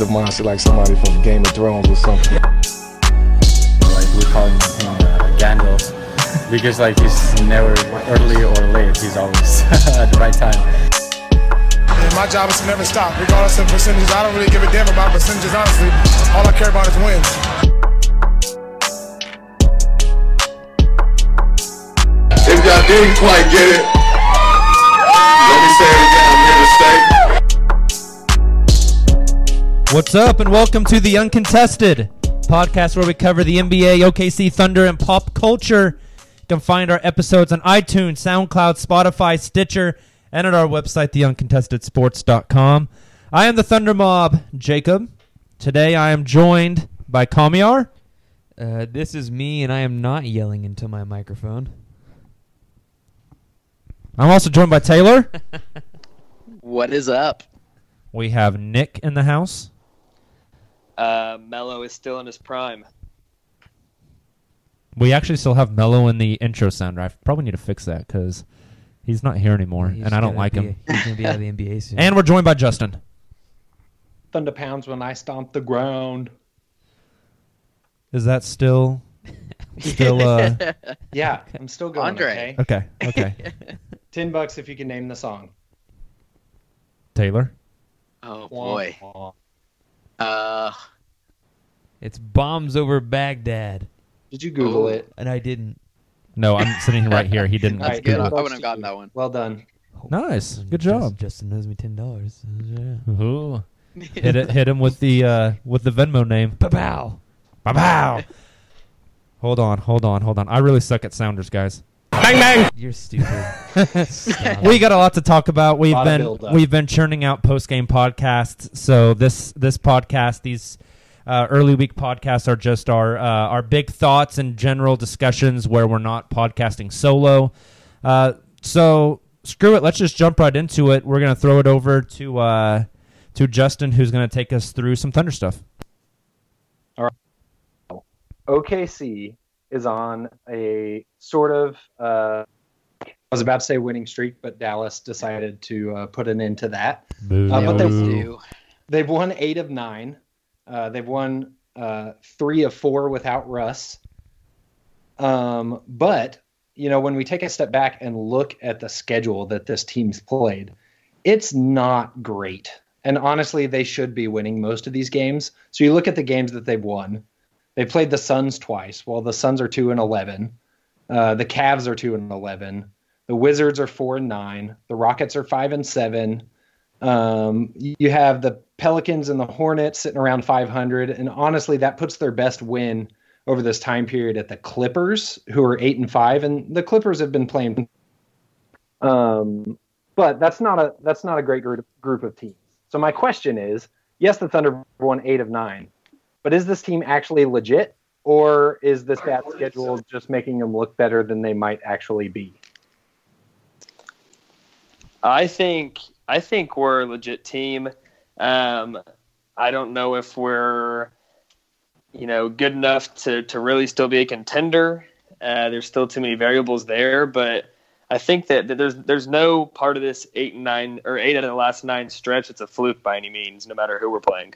A, he's a monster like somebody from Game of Thrones or something. Like we call him uh, Gandalf because like he's never early or late. He's always at the right time. And my job is to never stop, regardless of percentages. I don't really give a damn about percentages, honestly. All I care about is wins. If y'all didn't quite get it, let me say it again. I'm here to stay. What's up, and welcome to the Uncontested podcast where we cover the NBA, OKC Thunder, and pop culture. You can find our episodes on iTunes, SoundCloud, Spotify, Stitcher, and at our website, theuncontestedsports.com. I am the Thunder Mob, Jacob. Today I am joined by Kamiar. Uh, this is me, and I am not yelling into my microphone. I'm also joined by Taylor. What is up? We have Nick in the house. Uh, Melo is still in his prime. We actually still have Melo in the intro sound. I probably need to fix that because he's not here anymore, He's and I don't gonna like be- him. He's gonna be out of the NBA soon. And we're joined by Justin. Thunder pounds when I stomp the ground. Is that still still uh Yeah, I'm still going. Andre. Okay. okay? Okay, Ten bucks if you can name the song. Taylor. Oh Wah, boy. wah. Uh, it's bombs over Baghdad, Did you Google Ooh. it? and I didn't. No, I'm sitting right here. He didn't. that's Alright, good. I, I wouldn't have gotten that one. Well done. Nice. Good job. Justin knows me ten dollars. Ooh. hit it. Hit him with the uh with the Venmo name. Pow! Pow. hold on. Hold on. Hold on. I really suck at sounders, guys. You're stupid. We got a lot to talk about. We've been we've been churning out post game podcasts. So this this podcast, these uh, early week podcasts are just our uh, our big thoughts and general discussions where we're not podcasting solo. Uh, so screw it. Let's just jump right into it. We're gonna throw it over to uh, to Justin, who's gonna take us through some Thunder stuff. All right. OKC is on a sort of uh, I was about to say winning streak, but Dallas decided to uh, put an end to that. Uh, but they do. They've won eight of nine. Uh, they've won uh, three of four without Russ. Um, but you know, when we take a step back and look at the schedule that this team's played, it's not great. And honestly, they should be winning most of these games. So you look at the games that they've won. They played the Suns twice. Well, the Suns are two and eleven. Uh, the Cavs are two and eleven. The Wizards are four and nine. The Rockets are five and seven. Um, you have the Pelicans and the Hornets sitting around 500, and honestly, that puts their best win over this time period at the Clippers, who are eight and five, and the Clippers have been playing Um, but that's not a that's not a great group group of teams. So my question is, yes, the Thunder won eight of nine, but is this team actually legit, or is this bad schedule just making them look better than they might actually be? I think I think we're a legit team. Um, I don't know if we're you know good enough to to really still be a contender. Uh, there's still too many variables there, but I think that, that there's there's no part of this eight and nine or eight out of the last nine stretch that's a fluke by any means, no matter who we're playing.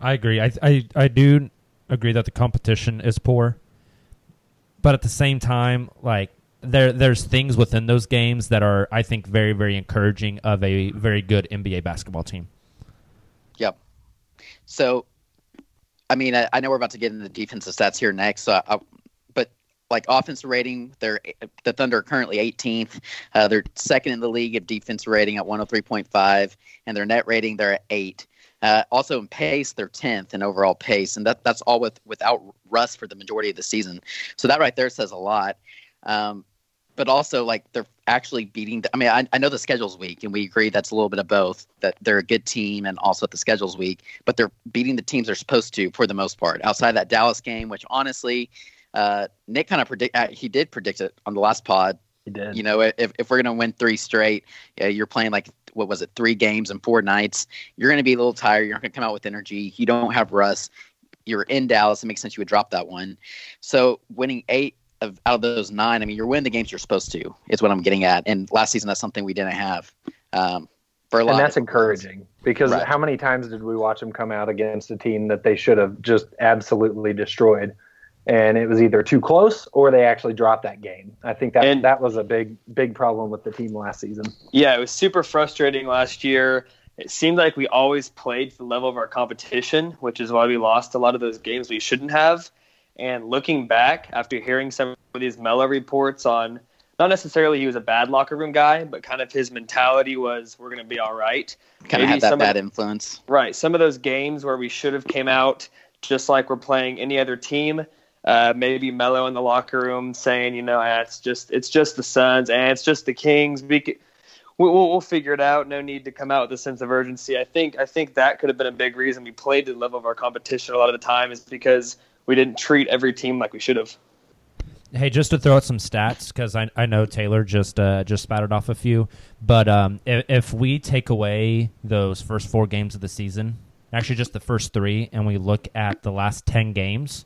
I agree. I, I I do agree that the competition is poor, but at the same time, like there there's things within those games that are I think very very encouraging of a very good NBA basketball team. Yep. So, I mean, I, I know we're about to get into the defensive stats here next. So, I, but like offensive rating, they're the Thunder are currently 18th. Uh, they're second in the league of defense rating at 103.5, and their net rating they're at eight. Uh, also in pace, they're 10th in overall pace, and that that's all with without Russ for the majority of the season. So that right there says a lot. Um, but also like they're actually beating. The, I mean, I, I know the schedule's weak, and we agree that's a little bit of both. That they're a good team, and also the schedule's weak, but they're beating the teams they're supposed to for the most part. Outside that Dallas game, which honestly, uh, Nick kind of predict. Uh, he did predict it on the last pod. He did. You know, if if we're gonna win three straight, uh, you're playing like what was it, three games and four nights. You're gonna be a little tired. You're not gonna come out with energy. You don't have Russ. You're in Dallas. It makes sense you would drop that one. So winning eight of, out of those nine, I mean, you're winning the games you're supposed to. Is what I'm getting at. And last season, that's something we didn't have. Um, for a lot and that's encouraging because Right. how many times did we watch them come out against a team that they should have just absolutely destroyed, and it was either too close or they actually dropped that game. I think that and, that was a big big problem with the team last season. Yeah, it was super frustrating last year. It seemed like we always played to the level of our competition, which is why we lost a lot of those games we shouldn't have. And looking back after hearing some of these Melo reports on not necessarily he was a bad locker room guy, but kind of his mentality was we're going to be all right. kind of had that bad of, influence. Right. Some of those games where we should have came out just like we're playing any other team. Uh, maybe Melo in the locker room saying, you know, ah, it's just it's just the Suns and it's just the Kings. We could, we'll, we'll figure it out. No need to come out with a sense of urgency. I think I think that could have been a big reason we played to the level of our competition a lot of the time is because we didn't treat every team like we should have. Hey, just to throw out some stats because I, I know Taylor just uh, just spouted off a few, but um, if, if we take away those first four games of the season, actually just the first three, and we look at the last ten games,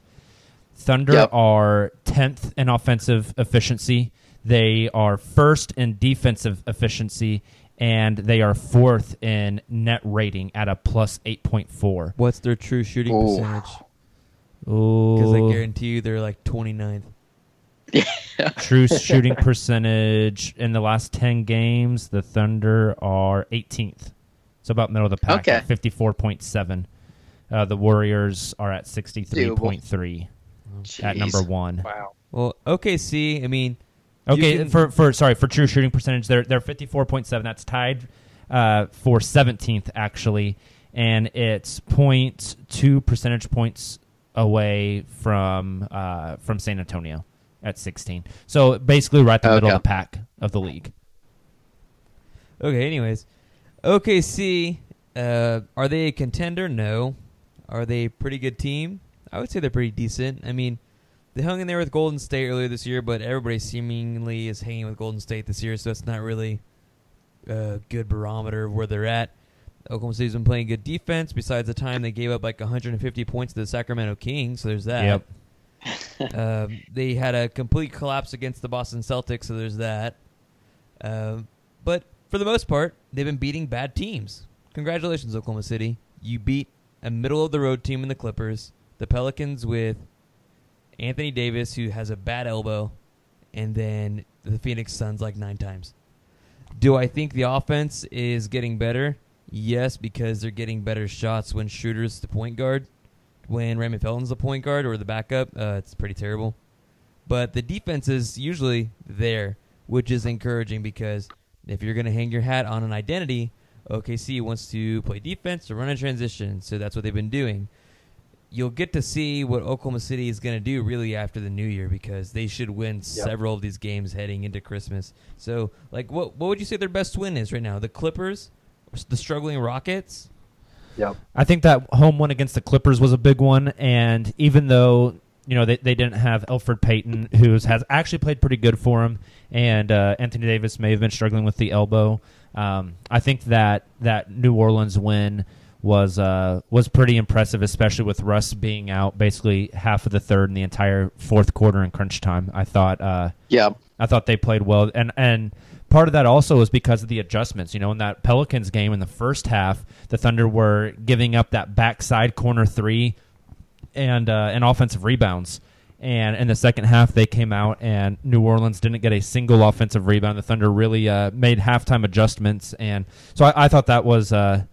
Thunder Yep. are tenth in offensive efficiency. They are first in defensive efficiency, and they are fourth in net rating at a plus eight point four. What's their true shooting Ooh. percentage? Because I guarantee you they're like 29th. True shooting percentage in the last 10 games, the Thunder are 18th. So about middle of the pack Okay. at 54.7. Uh, the Warriors are at 63.3 at number 1. Wow. Well, OKC, I mean, Okay, can- for for sorry, for true shooting percentage, they're they're 54.7. That's tied uh, for 17th actually, and it's 0.2 percentage points away from uh, from San Antonio at 16. So basically, right at the middle of the pack of the league. Okay, anyways. OKC, uh, are they a contender? No. Are they a pretty good team? I would say they're pretty decent. I mean, they hung in there with Golden State earlier this year, but everybody seemingly is hanging with Golden State this year, so it's not really a good barometer of where they're at. Oklahoma City's been playing good defense, besides the time they gave up like 150 points to the Sacramento Kings, so there's that. um, they had a complete collapse against the Boston Celtics, so there's that. Um, but for the most part, they've been beating bad teams. Congratulations, Oklahoma City. You beat a middle of the road team in the Clippers, the Pelicans with Anthony Davis, who has a bad elbow, and then the Phoenix Suns like nine times. Do I think the offense is getting better? Yes, because they're getting better shots when Schroeder's the point guard. When Raymond Felton's the point guard or the backup, uh, it's pretty terrible. But the defense is usually there, which is encouraging because if you're going to hang your hat on an identity, OKC wants to play defense or run a transition, so that's what they've been doing. You'll get to see what Oklahoma City is going to do really after the new year because they should win several of these games heading into Christmas. So, like, what what would you say their best win is right now? The Clippers, the struggling Rockets? Yep. I think that home win against the Clippers was a big one, and even though you know they, they didn't have Elfrid Payton, who has actually played pretty good for him, and uh, Anthony Davis may have been struggling with the elbow. Um, I think that that New Orleans win was uh, was pretty impressive, especially with Russ being out basically half of the third and the entire fourth quarter in crunch time. I thought, uh, yeah, I thought they played well, and and part of that also was because of the adjustments. You know, in that Pelicans game in the first half, the Thunder were giving up that backside corner three and uh, and offensive rebounds. And in the second half, they came out, and New Orleans didn't get a single offensive rebound. The Thunder really uh, made halftime adjustments, and so I, I thought that was uh,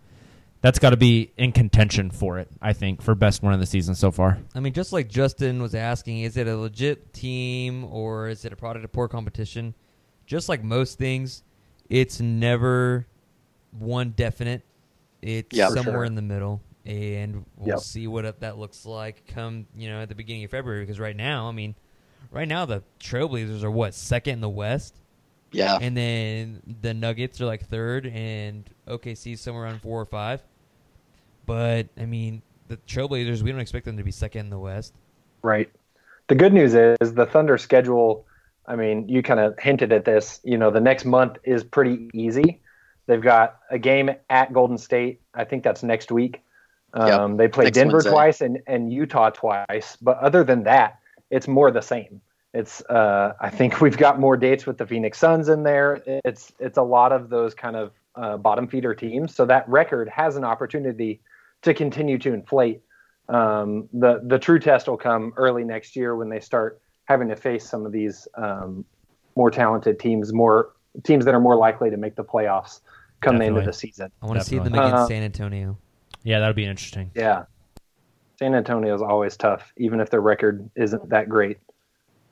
that's got to be in contention for it. I think for best one of the season so far. I mean, just like Justin was asking, is it a legit team or is it a product of poor competition? Just like most things, it's never one definite. It's Yeah, somewhere sure. in the middle, and we'll Yep. see what that looks like come you know at the beginning of February. Because right now, I mean, right now the Trailblazers are what second in the West. Yeah. and then the Nuggets are like third, and OKC is somewhere around four or five. But I mean, the Trailblazers, we don't expect them to be second in the West. Right. The good news is the Thunder schedule. I mean, you kind of hinted at this. You know, the next month is pretty easy. They've got a game at Golden State. I think that's next week. Um, They play Next Denver Wednesday. twice and, and Utah twice. But other than that, it's more the same. It's uh, I think we've got more dates with the Phoenix Suns in there. It's it's a lot of those kind of uh, bottom feeder teams. So that record has an opportunity to continue to inflate. Um, the the true test will come early next year when they start having to face some of these um, more talented teams, more teams that are more likely to make the playoffs come the end of the season. I want to see them against Uh, San Antonio. Yeah, that'd be interesting. Yeah. San Antonio is always tough, even if their record isn't that great.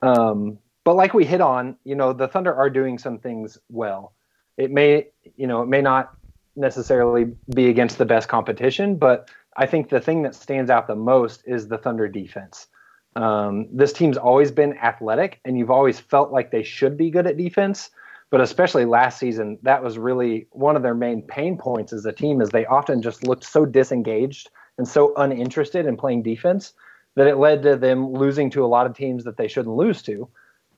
Um, but like we hit on, you know, the Thunder are doing some things well. It may, you know, it may not necessarily be against the best competition, but I think the thing that stands out the most is the Thunder defense. Um, this team's always been athletic, and you've always felt like they should be good at defense. But especially last season, that was really one of their main pain points as a team, is they often just looked so disengaged and so uninterested in playing defense that it led to them losing to a lot of teams that they shouldn't lose to.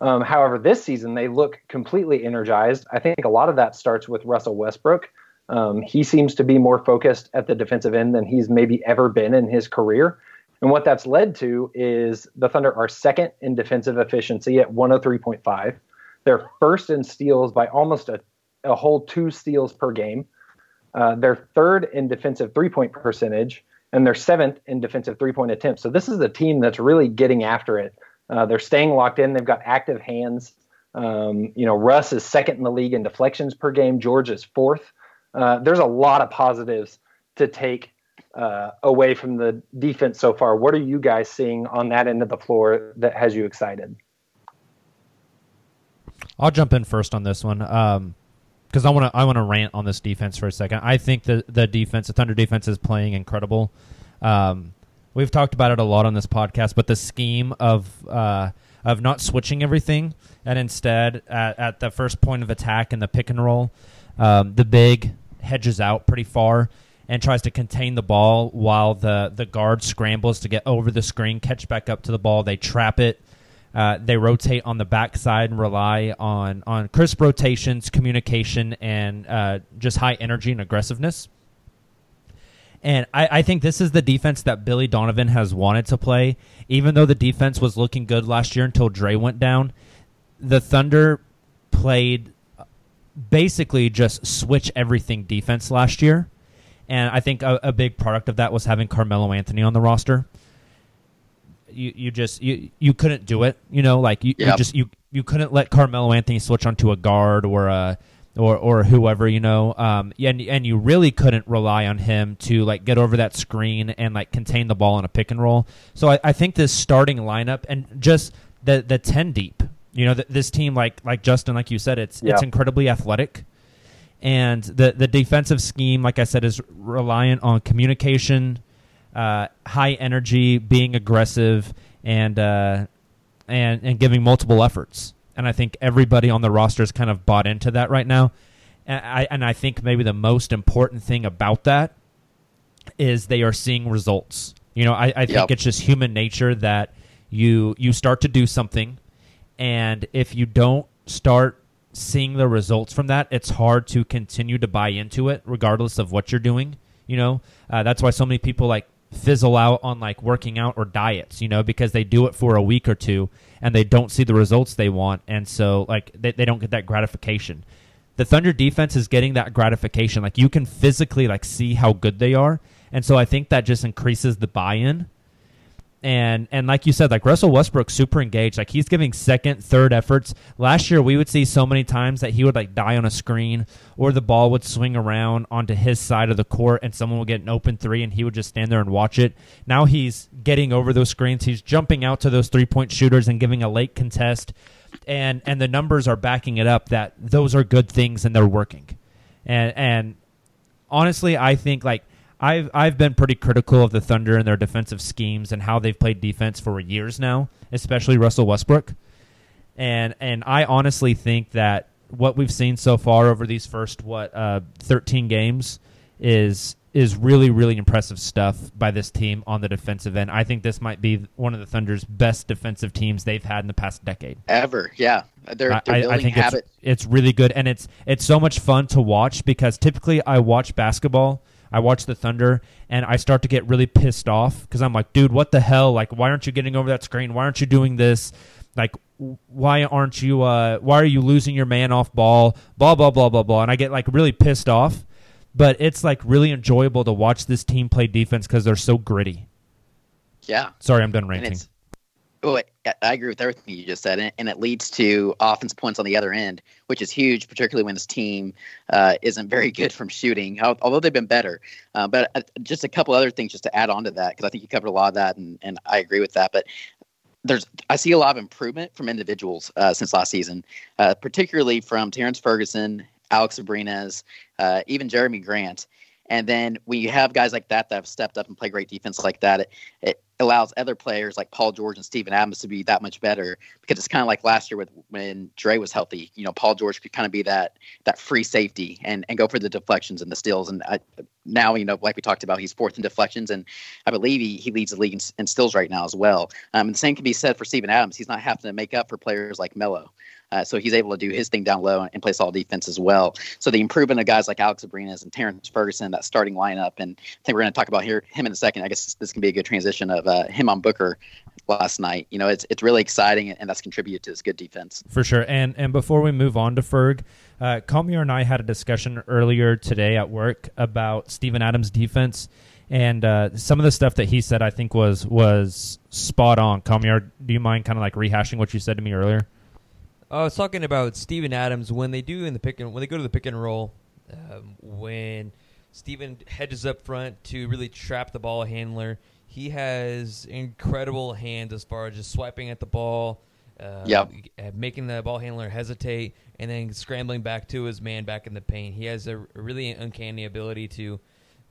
Um, however, this season they look completely energized. I think a lot of that starts with Russell Westbrook. Um, he seems to be more focused at the defensive end than he's maybe ever been in his career. And what that's led to is the Thunder are second in defensive efficiency at 103.5. They're first in steals by almost a, a whole two steals per game. Uh, they're third in defensive three point percentage, and they're seventh in defensive three point attempts. So this is a team that's really getting after it. Uh, they're staying locked in. They've got active hands. Um, you know, Russ is second in the league in deflections per game. George is fourth. Uh, there's a lot of positives to take uh, away from the defense so far. What are you guys seeing on that end of the floor that has you excited? I'll jump in first on this one because I want to I want to rant on this defense for a second. I think the the defense, the Thunder defense, is playing incredible. Um, we've talked about it a lot on this podcast, but the scheme of uh, of not switching everything and instead at, at the first point of attack in the pick and roll, um, the big hedges out pretty far and tries to contain the ball while the the guard scrambles to get over the screen, catch back up to the ball. They trap it. Uh, they rotate on the backside and rely on on crisp rotations, communication, and uh, just high energy and aggressiveness. And I, I think this is the defense that Billy Donovan has wanted to play. Even though the defense was looking good last year until Dre went down, the Thunder played basically just switch everything defense last year. And I think a, a big product of that was having Carmelo Anthony on the roster you you just you you couldn't do it. You know, like you, you just you you couldn't let Carmelo Anthony switch onto a guard or a or or whoever. You know, um, and and you really couldn't rely on him to like get over that screen and like contain the ball in a pick and roll. So I, I think this starting lineup and just the the ten deep. You know, th- this team like like Justin, like you said, it's it's incredibly athletic. And the the defensive scheme, like I said, is reliant on communication, uh, high energy, being aggressive, and uh, and and giving multiple efforts. And I think everybody on the roster is kind of bought into that right now. And I and I think maybe the most important thing about that is they are seeing results. You know, I, I think Yep. it's just human nature that you you start to do something, and if you don't start seeing the results from that, it's hard to continue to buy into it, regardless of what you're doing. You know, uh, that's why so many people like fizzle out on like working out or diets. You know, because they do it for a week or two and they don't see the results they want, and so like they, they don't get that gratification. The Thunder defense is getting that gratification. Like you can physically like see how good they are, and so I think that just increases the buy-in and and like you said, like Russell Westbrook, super engaged. Like he's giving second, third efforts. Last year, we would see so many times that he would like die on a screen, or the ball would swing around onto his side of the court, and someone would get an open three, and he would just stand there and watch it. Now he's getting over those screens. He's jumping out to those three point shooters and giving a late contest, and and the numbers are backing it up that those are good things and they're working. And and honestly, I think like I've I've been pretty critical of the Thunder and their defensive schemes and how they've played defense for years now, especially Russell Westbrook. And and I honestly think that what we've seen so far over these first what uh, 13 games is is really really impressive stuff by this team on the defensive end. I think this might be one of the Thunder's best defensive teams they've had in the past decade. Ever, yeah. They're, I- they're I, building I habit. it's it's really good and it's it's so much fun to watch because typically I watch basketball, I watch the Thunder, and I start to get really pissed off because I'm like, dude, what the hell? Like, why aren't you getting over that screen? Why aren't you doing this? Like, why aren't you? Uh, why are you losing your man off ball? Blah blah blah blah blah. And I get like really pissed off, but it's like really enjoyable to watch this team play defense because they're so gritty. Yeah. Sorry, I'm done ranting. oh, I, I agree with everything you just said, and, it leads to offense points on the other end, which is huge, particularly when this team uh, isn't very good from shooting. Although they've been better, uh, but uh, just a couple other things just to add on to that, because I think you covered a lot of that, and, and I agree with that. But there's I see a lot of improvement from individuals uh, since last season, uh, particularly from Terrance Ferguson, Alex Abrines, even Jerami Grant. And then when you have guys like that that have stepped up and play great defense like that, it, it allows other players like Paul George and Steven Adams to be that much better because it's kind of like last year with when Dre was healthy. You know, Paul George could kind of be that that free safety and, and go for the deflections and the steals. And I, now, you know, like we talked about, he's fourth in deflections, and I believe he, he leads the league in, in steals right now as well. Um, and the same can be said for Steven Adams. He's not having to make up for players like Melo. Uh, so he's able to do his thing down low and play solid defense as well. So the improvement of guys like Alex Abrines and Terrance Ferguson, that starting lineup, and I think we're going to talk about here him in a second. I guess this can be a good transition of uh, him on Booker last night. You know, it's it's really exciting, and that's contributed to this good defense. For sure. And and before we move on to Ferg, uh, Kamiar and I had a discussion earlier today at work about Steven Adams' defense. And uh, some of the stuff that he said, I think, was was spot on. Kamiar, do you mind kind of like rehashing what you said to me earlier? I was talking about Steven Adams when they do in the pick and when they go to the pick and roll, um, when Steven hedges up front to really trap the ball handler. He has incredible hands as far as just swiping at the ball, uh, Yep. making the ball handler hesitate, and then scrambling back to his man back in the paint. He has a, a really uncanny ability to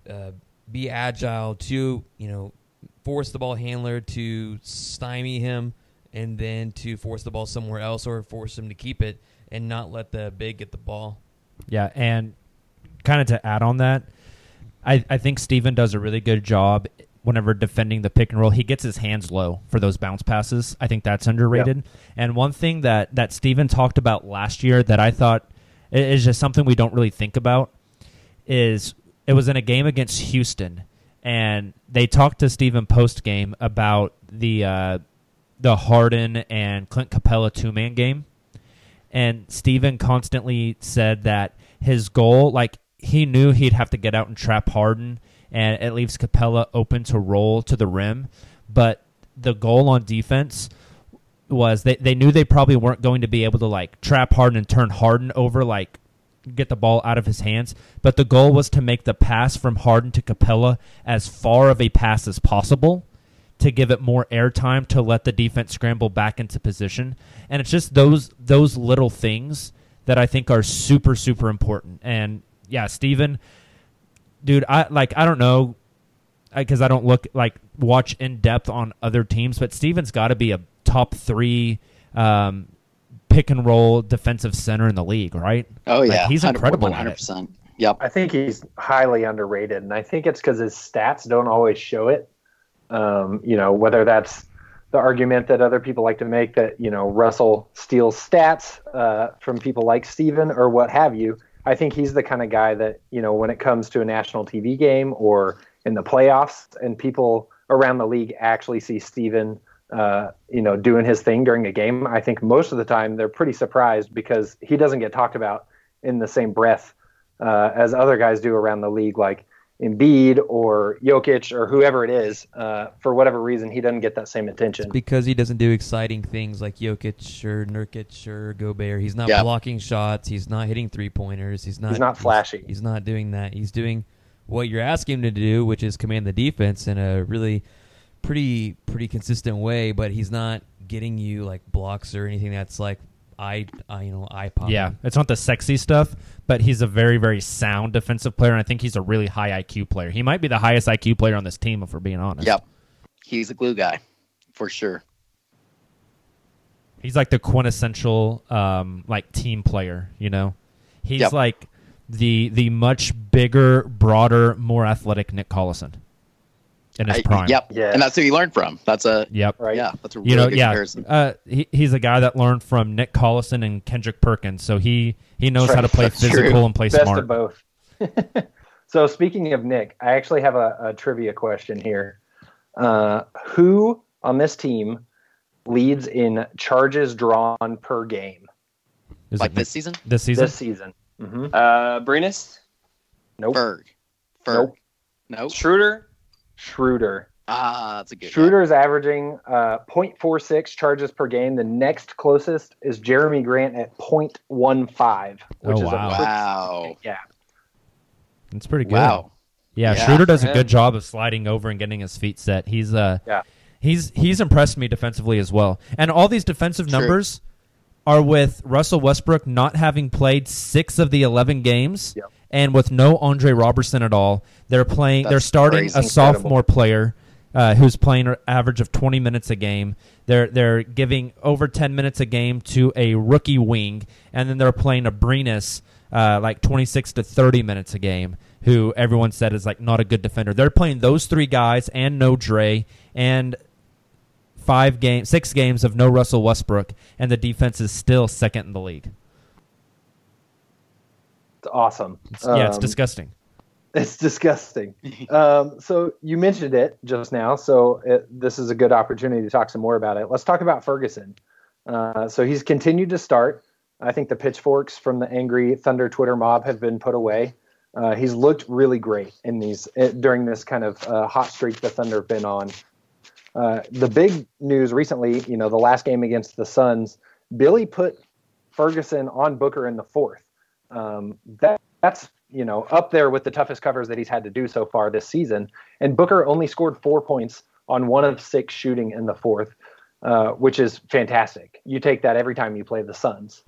uh, be agile, to you know force the ball handler to stymie him and then to force the ball somewhere else or force him to keep it and not let the big get the ball. Yeah, and kind of to add on that, I, I think Steven does a really good job whenever defending the pick and roll. He gets his hands low for those bounce passes. I think that's underrated. And one thing that, that Steven talked about last year that I thought is just something we don't really think about is it was in a game against Houston, and they talked to Steven post game about the uh, the Harden and Clint Capela two man game and Steven constantly said that his goal, like he knew he'd have to get out and trap Harden, and it leaves Capela open to roll to the rim. But the goal on defense was they, they knew they probably weren't going to be able to like trap Harden and turn Harden over, like get the ball out of his hands. But the goal was to make the pass from Harden to Capela as far of a pass as possible to give it more airtime to let the defense scramble back into position. And it's just those those little things that I think are super super important. And yeah, Steven, dude, I like I don't know because I don't look like watch in depth on other teams, but Steven's got to be a top three um, pick and roll defensive center in the league, right? Oh Like, yeah, he's 100 incredible. at it. 100%. Yep. I think he's highly underrated, and I think it's because his stats don't always show it. Um, you know, whether that's the argument that other people like to make that you know Russell steals stats uh, from people like Steven or what have you. I think he's the kind of guy that you know when it comes to a national TV game or in the playoffs, and people around the league actually see Steven, uh, you know, doing his thing during a game. I think most of the time they're pretty surprised because he doesn't get talked about in the same breath uh, as other guys do around the league, like Embiid or Jokic or whoever it is. Uh, for whatever reason, he doesn't get that same attention. because he doesn't do exciting things like Jokic or Nurkic or Gobert. He's not Yeah. blocking shots. He's not hitting three pointers. He's not. He's not flashy. He's, not doing that. He's doing what you're asking him to do, which is command the defense in a really pretty pretty consistent way. But he's not getting you like blocks or anything that's like eye, eye you know eye pop. Yeah, it's not the sexy stuff, but he's a very, very sound defensive player, and I think he's a really high IQ player. He might be the highest IQ player on this team, if we're being honest. Yep. He's a glue guy for sure. He's like the quintessential um, like team player, you know. He's Yep. like the the much bigger, broader, more athletic Nick Collison in his I- prime. Yep. And that's who he learned from. That's a Yep. Right. Yeah, that's a really you know, good yeah. comparison. Uh, he, he's a guy that learned from Nick Collison and Kendrick Perkins, so he he knows how to play That's physical true. and play Best smart. of both. so speaking of Nick, I actually have a, a trivia question here. Uh, who on this team leads in charges drawn per game? Is Like it this season? This season? This season. Mm-hmm. Uh, Brenus? Nope. Ferg. Ferg. Nope. Nope. Schroeder? Schroeder. Ah, that's a good. Schroeder is averaging uh, 0.46 charges per game. The next closest is Jerami Grant at 0.15, which Oh, is wow. a pretty, Wow. yeah. that's pretty good. Wow. Yeah, Yeah. Schroeder does a good job of sliding over and getting his feet set. He's uh Yeah. he's he's impressed me defensively as well. And all these defensive True. numbers are with Russell Westbrook not having played 6 of the 11 games Yep. And with no Andre Robertson at all. They're playing they're starting crazy. a sophomore player uh, who's playing an average of 20 minutes a game. They're they're giving over 10 minutes a game to a rookie wing, and then they're playing Abrines uh, like 26 to 30 minutes a game, who everyone said is like not a good defender. They're playing those three guys and no Dre and five game, six games of no Russell Westbrook, and the defense is still second in the league. It's awesome. It's, yeah, it's Um, disgusting. It's disgusting. um, so you mentioned it just now, so it, this is a good opportunity to talk some more about it. Let's talk about Ferguson. Uh, so he's continued to start. I think the pitchforks from the angry Thunder Twitter mob have been put away. Uh, he's looked really great in these uh, during this kind of uh, hot streak the Thunder have been on. Uh, the big news recently, you know, the last game against the Suns, Billy put Ferguson on Booker in the fourth. Um, that that's you know up there with the toughest covers that he's had to do so far this season. And Booker only scored four points on one of six shooting in the fourth, uh, which is fantastic. You take that every time you play the Suns.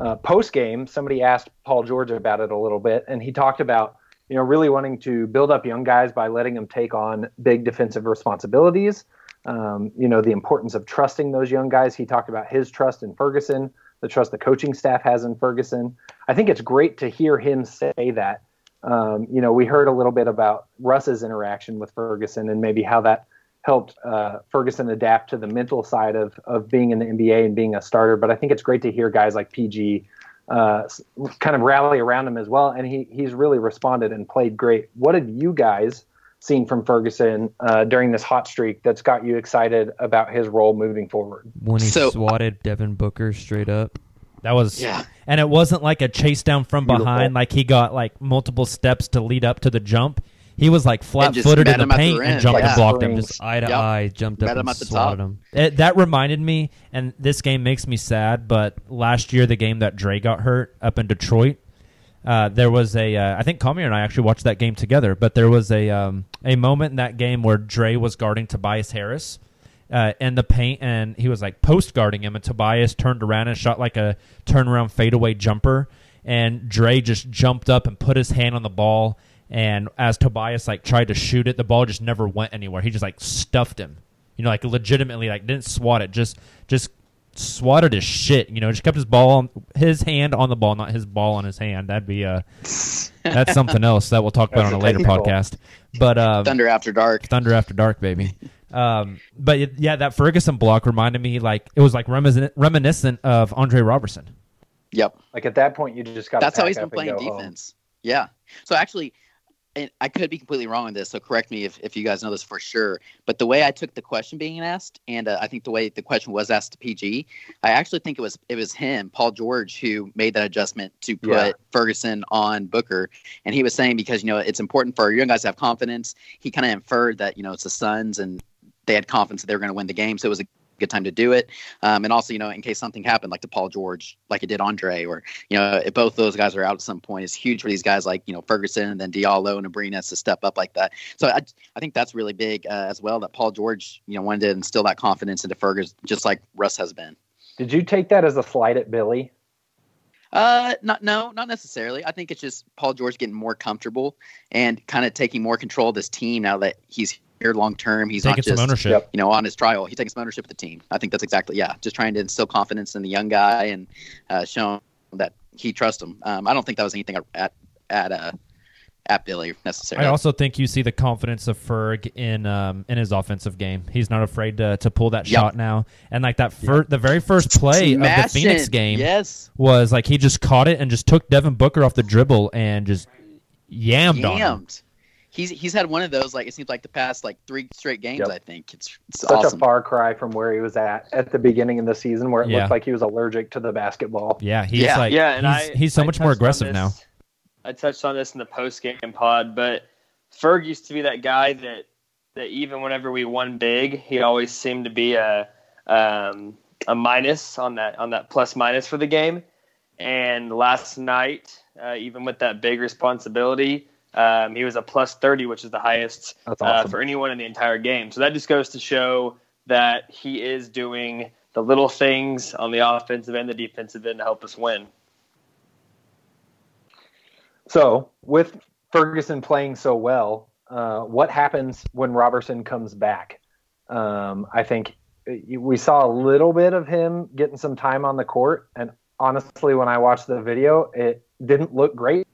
Uh, Post game, somebody asked Paul George about it a little bit, and he talked about you know really wanting to build up young guys by letting them take on big defensive responsibilities. Um, you know the importance of trusting those young guys. He talked about his trust in Ferguson, the trust the coaching staff has in Ferguson. I think it's great to hear him say that. Um, you know, we heard a little bit about Russ's interaction with Ferguson and maybe how that helped uh, Ferguson adapt to the mental side of of being in the NBA and being a starter. But I think it's great to hear guys like PG uh, kind of rally around him as well. And he he's really responded and played great. What did you guys seen from Ferguson uh, during this hot streak that's got you excited about his role moving forward? When he So- swatted Devin Booker straight up. That was Yeah. and it wasn't like a chase down from Beautiful. behind, like he got like multiple steps to lead up to the jump. He was like flat footed in the him at the paint and jumped yeah. and blocked him. Just Eye to Yep. eye, jumped up him and at the swatted top. him. It, that reminded me, and this game makes me sad. But last year, the game that Dre got hurt up in Detroit, uh, there was a. Uh, I think Kamiar and I actually watched that game together. But there was a um, a moment in that game where Dre was guarding Tobias Harris uh, in the paint, and he was like post guarding him, and Tobias turned around and shot like a turnaround fadeaway jumper, and Dre just jumped up and put his hand on the ball and as Tobias like tried to shoot it, the ball just never went anywhere. He just like stuffed him. You know, like legitimately, like didn't swat it, just just swatted his shit. You know, just kept his ball on his hand on the ball, not his ball on his hand. That'd be uh, that's something else that we'll talk about on a a later technical. podcast. But um, Thunder After Dark. Thunder After Dark, baby. Um, but it- yeah, that Ferguson block reminded me like it was like reminiscent, reminiscent of Andre Robertson. Yep. Like at that point, you just got. That's how he's been playing defense. Yeah. So actually, and I could be completely wrong on this, so correct me if, if you guys know this for sure. But the way I took the question being asked, and uh, I think the way the question was asked to PG, I actually think it was it was him, Paul George, who made that adjustment to put Yeah. Ferguson on Booker, and he was saying because you know it's important for young guys to have confidence. He kind of inferred that you know it's the Suns and they had confidence that they were going to win the game, so it was a good time to do it. Um, and also, you know, in case something happened, like to Paul George, like it did Andre, or you know, if both those guys are out at some point, it's huge for these guys like you know Ferguson and then Diallo and Abrines to step up like that. So I, I think that's really big uh, as well. That Paul George, you know, wanted to instill that confidence into Ferguson, just like Russ has been. Did you take that as a slight at Billy? Uh, not no, not necessarily. I think it's just Paul George getting more comfortable and kind of taking more control of this team now that he's here long term. He's Taking not some ownership. You know on his trial. He's taking some ownership of the team. I think that's exactly yeah. Just trying to instill confidence in the young guy and uh, show him that he trusts him. Um, I don't think that was anything at at uh, at Billy necessarily. I also think you see the confidence of Ferg in um, in his offensive game. He's not afraid to, to pull that Yep. shot now. And like that fir- the very first play of the Smashing. Phoenix game Yes. was like he just caught it and just took Devin Booker off the dribble and just yammed, on him. Yammed. He's he's had one of those like it seems like the past like three straight games. Yep. I think it's, it's Such awesome. a far cry from where he was at at the beginning of the season, where it Yeah. looked like he was allergic to the basketball. Yeah, he's like yeah, and he's, I, he's so I much more aggressive this- now. I touched on this in the post game pod, but Ferg used to be that guy that that even whenever we won big, he always seemed to be a um, a minus on that on that plus minus for the game. And last night, uh, even with that big responsibility, um, he was a plus thirty, which is the highest That's uh, for anyone in the entire game. So that just goes to show that he is doing the little things on the offensive and the defensive end to help us win. So, with Ferguson playing so well, uh, what happens when Robertson comes back? Um, I think we saw a little bit of him getting some time on the court, and honestly, when I watched the video, it didn't look great.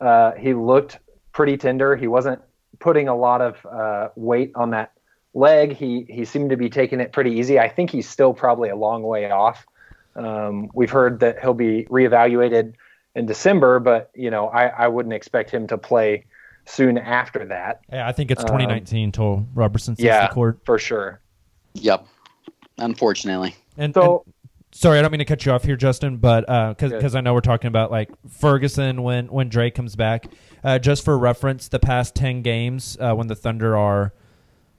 Uh, he looked pretty tender. He wasn't putting a lot of uh, weight on that leg. He he seemed to be taking it pretty easy. I think he's still probably a long way off. Um, we've heard that he'll be reevaluated in December, but you know, I, I wouldn't expect him to play soon after that. Yeah, I think it's Um, 2019 till Robertson sees yeah, the court. for sure. Yep. Unfortunately. And, So- and- sorry, I don't mean to cut you off here, Justin, but because Good. I know we're talking about like Ferguson when when Dre comes back. Uh, just for reference, the past ten games uh, when the Thunder are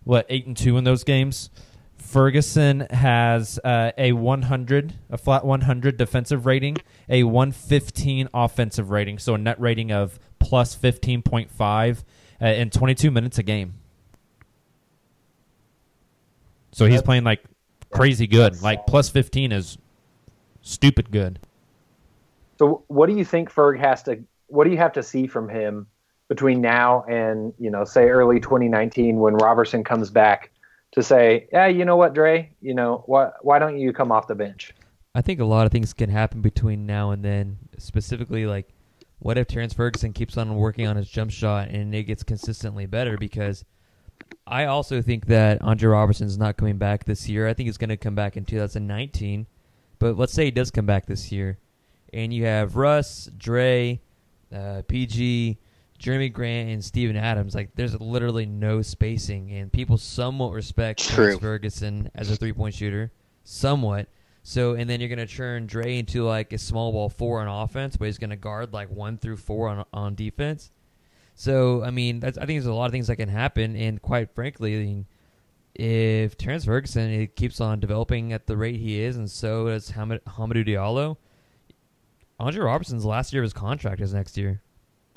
what eight and two in those games, Ferguson has uh, a 100, a flat 100 defensive rating, a 115 offensive rating, so a net rating of plus 15.5 uh, in 22 minutes a game. So he's playing like crazy good. Like plus 15 is stupid good. So, what do you think Ferg has to? What do you have to see from him between now and you know, say early 2019 when Robertson comes back to say, yeah, you know what, Dre, you know, why why don't you come off the bench? I think a lot of things can happen between now and then. Specifically, like, what if Terrance Ferguson keeps on working on his jump shot and it gets consistently better? Because I also think that Andre Robertson's not coming back this year. I think he's going to come back in 2019. But let's say he does come back this year, and you have Russ, Dre, uh, PG, Jerami Grant, and Steven Adams. Like, there's literally no spacing, and people somewhat respect True. Ferguson as a three point shooter, somewhat. So, and then you're going to turn Dre into like a small ball four on offense, but he's going to guard like one through four on on defense. So, I mean, that's, I think there's a lot of things that can happen, and quite frankly, I mean, if Terrance Ferguson it keeps on developing at the rate he is, and so does Hamid, Hamidou Diallo, Andre Robertson's last year of his contract is next year,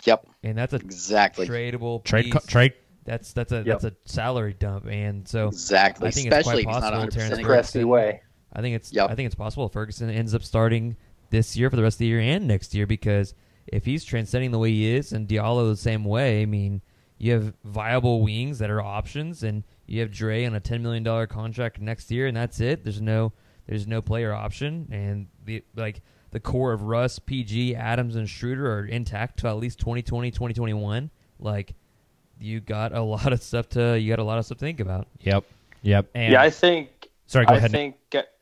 Yep. and that's a Exactly. tradable Trade co- piece. trade That's that's a Yep. that's a salary dump, and so Exactly. I think Especially it's quite possible 100% Terrance Ferguson. way. I think it's Yep. I think it's possible Ferguson ends up starting this year for the rest of the year and next year because if he's transcending the way he is, and Diallo the same way, I mean, you have viable wings that are options, and you have Dre on a ten million dollar contract next year, and that's it. There's no there's no player option, and the like the core of Russ, PG, Adams, and Schroeder are intact to at least 2020, 2021. Like you got a lot of stuff to you got a lot of stuff to think about. Yep. Yep. And yeah, I think. Sorry, go I ahead. think.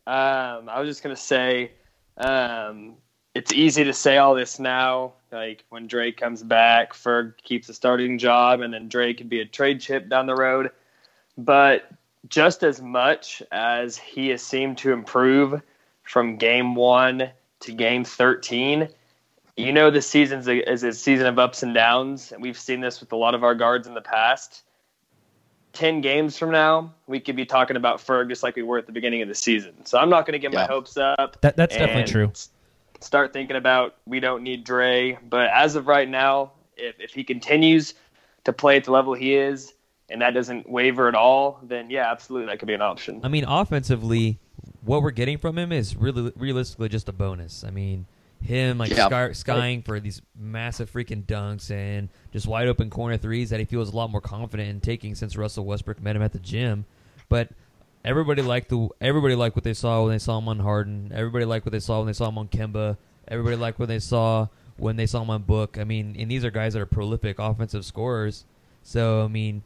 Um, I was just gonna say, um, it's easy to say all this now. Like when Drake comes back, Ferg keeps a starting job, and then Drake could be a trade chip down the road. But just as much as he has seemed to improve from game one to game 13, you know the season is a season of ups and downs, and we've seen this with a lot of our guards in the past. Ten games from now, we could be talking about Ferg just like we were at the beginning of the season. So I'm not going to get my hopes up. That- that's definitely true. Start thinking about we don't need Dre, but as of right now, if if he continues to play at the level he is, and that doesn't waver at all, then yeah, absolutely that could be an option. I mean, offensively, what we're getting from him is really realistically just a bonus. I mean, him like Yeah. sky, skying for these massive freaking dunks and just wide open corner threes that he feels a lot more confident in taking since Russell Westbrook met him at the gym. But everybody liked the everybody liked what they saw when they saw him on Harden. Everybody liked what they saw when they saw him on Kemba. Everybody liked what they saw when they saw him on Book. I mean, and these are guys that are prolific offensive scorers. So I mean,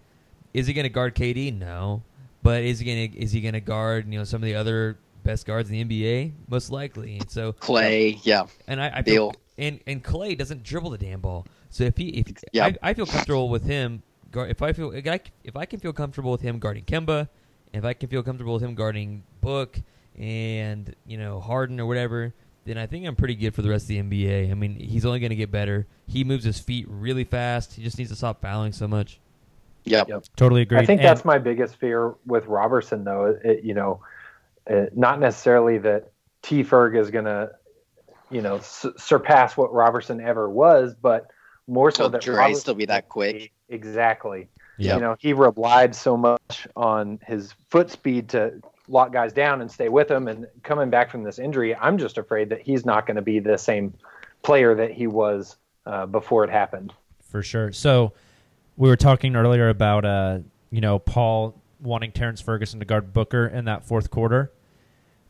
is he going to guard KD? No. But is he going to is he going to guard you know some of the other best guards in the NBA? Most likely. And so Klay, yeah. and I, I feel and and Klay doesn't dribble the damn ball. So if he if Yeah. I, I feel comfortable with him, if I feel if I can feel comfortable with him guarding Kemba, if I can feel comfortable with him guarding Book and you know Harden or whatever, then I think I'm pretty good for the rest of the NBA. I mean, he's only going to get better. He moves his feet really fast. He just needs to stop fouling so much. Yep. Totally agree. I think that's my biggest fear with Robertson, though. It, you know, uh, not necessarily that T. Ferg is going to, you know, su- surpass what Robertson ever was, but more so Will that Dre Robertson- still be that quick? Exactly. Yep. You know, he relied so much on his foot speed to lock guys down and stay with them. And coming back from this injury, I'm just afraid that he's not going to be the same player that he was uh, before it happened. for sure. So we were talking earlier about uh, you know, Paul wanting Terrance Ferguson to guard Booker in that fourth quarter.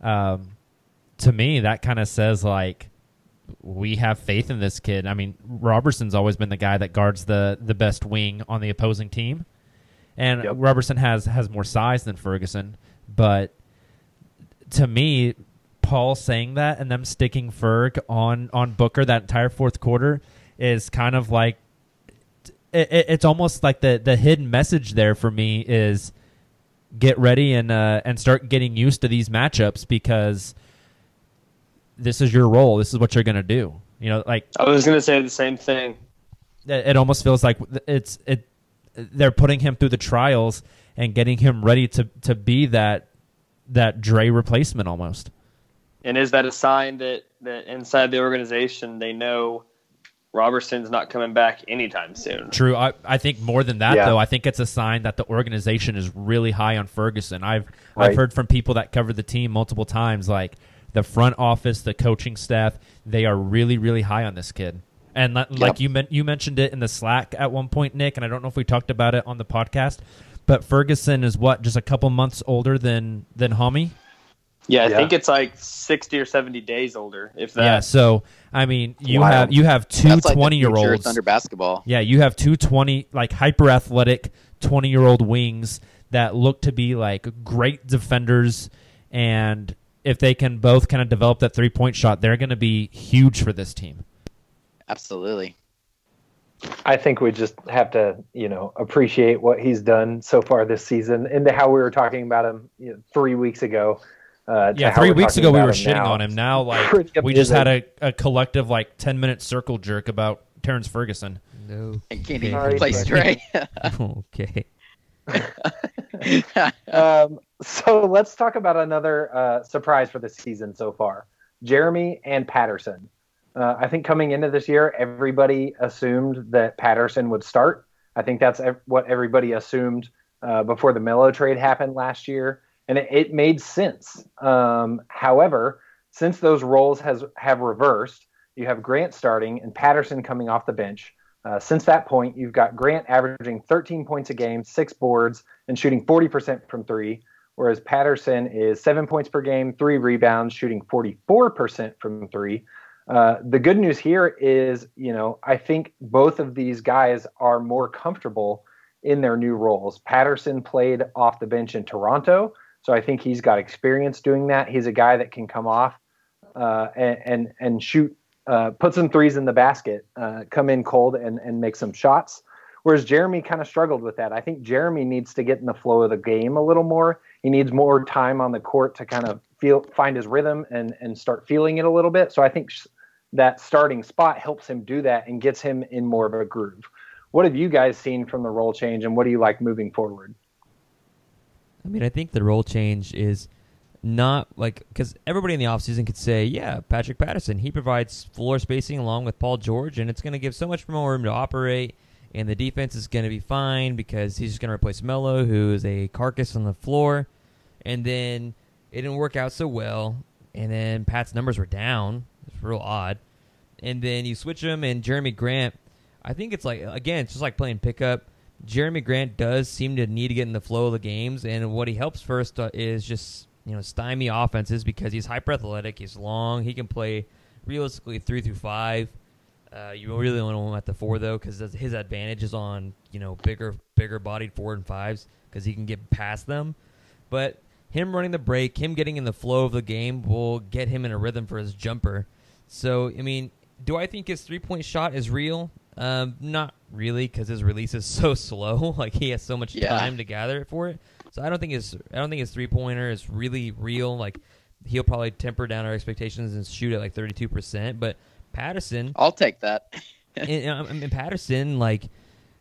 Um, to me, that kind of says like we have faith in this kid. I mean, Robertson's always been the guy that guards the the best wing on the opposing team, and Robertson has has more size than Ferguson. But to me, Paul saying that and them sticking Ferg on on Booker that entire fourth quarter is kind of like it, it- it's almost like the the hidden message there for me is get ready and uh, and start getting used to these matchups because this is your role. This is what you're gonna do. You know, like I was gonna say the same thing. it, it almost feels like it's it. They're putting him through the trials and getting him ready to to be that that Dre replacement almost. And is that a sign that, that inside the organization they know Robertson's not coming back anytime soon? True. I, I think more than that Yeah. though. I think it's a sign that the organization is really high on Ferguson. I've Right. I've heard from people that cover the team multiple times, like the front office, the coaching staff, they are really really high on this kid. And li- like you men- you mentioned it in the Slack at one point, Nick, and I don't know if we talked about it on the podcast, but Ferguson is what just a couple months older than than Hami. Yeah, I Yeah. think it's like sixty or seventy days older, if that. Yeah, so I mean, you Wild. have you have two That's like the 20 year future of olds Thunder basketball. Yeah, you have two 20 like hyper athletic 20 year old wings that look to be like great defenders and if they can both kind of develop that three point shot, they're going to be huge for this team. Absolutely. I think we just have to, you know, appreciate what he's done so far this season, and how we were talking about him you know, three weeks ago. Uh, Yeah, three weeks ago we were shitting now. on him. Now like we just had a, a collective like 10 minute circle jerk about Terrance Ferguson. No. And can he Sorry, replace Dre. Dre? okay. um, so let's talk about another uh, surprise for the season so far Jerami and Patterson. Uh, I think coming into this year, everybody assumed that Patterson would start. I think that's ev- what everybody assumed uh, before the Melo trade happened last year, and it, it made sense. Um, however, since those roles has have reversed, you have Grant starting and Patterson coming off the bench. Uh, since that point, you've got Grant averaging 13 points a game, six boards, and shooting 40% from three, whereas Patterson is seven points per game, three rebounds, shooting 44% from three. Uh, the good news here is, you know, I think both of these guys are more comfortable in their new roles. Patterson played off the bench in Toronto, so I think he's got experience doing that. He's a guy that can come off uh, and, and and shoot, uh, put some threes in the basket, uh, come in cold and and make some shots. Whereas Jerami kind of struggled with that. I think Jerami needs to get in the flow of the game a little more. He needs more time on the court to kind of feel find his rhythm and and start feeling it a little bit. So I think that starting spot helps him do that and gets him in more of a groove. What have you guys seen from the role change, and what do you like moving forward? I mean, I think the role change is not like because everybody in the offseason could say, yeah, Patrick Patterson, he provides floor spacing along with Paul George, and it's going to give so much more room to operate, and the defense is going to be fine because he's just going to replace Melo, who is a carcass on the floor, and then it didn't work out so well, and then Pat's numbers were down. It's real odd, and then you switch him, and Jerami Grant. I think it's like again, it's just like playing pickup. Jerami Grant does seem to need to get in the flow of the games, and what he helps first uh, is just you know stymie offenses because he's hyper athletic, he's long, he can play realistically three through five. Uh, you really want him at the four though, because his advantage is on you know bigger, bigger bodied four and fives because he can get past them. But him running the break, him getting in the flow of the game will get him in a rhythm for his jumper. So I mean, do I think his three point shot is real? Um, not really, because his release is so slow. like he has so much Yeah. time to gather it for it. So I don't think his I don't think his three pointer is really real. Like he'll probably temper down our expectations and shoot at like thirty two percent. But Patterson, I'll take that. and, um, I Patterson, like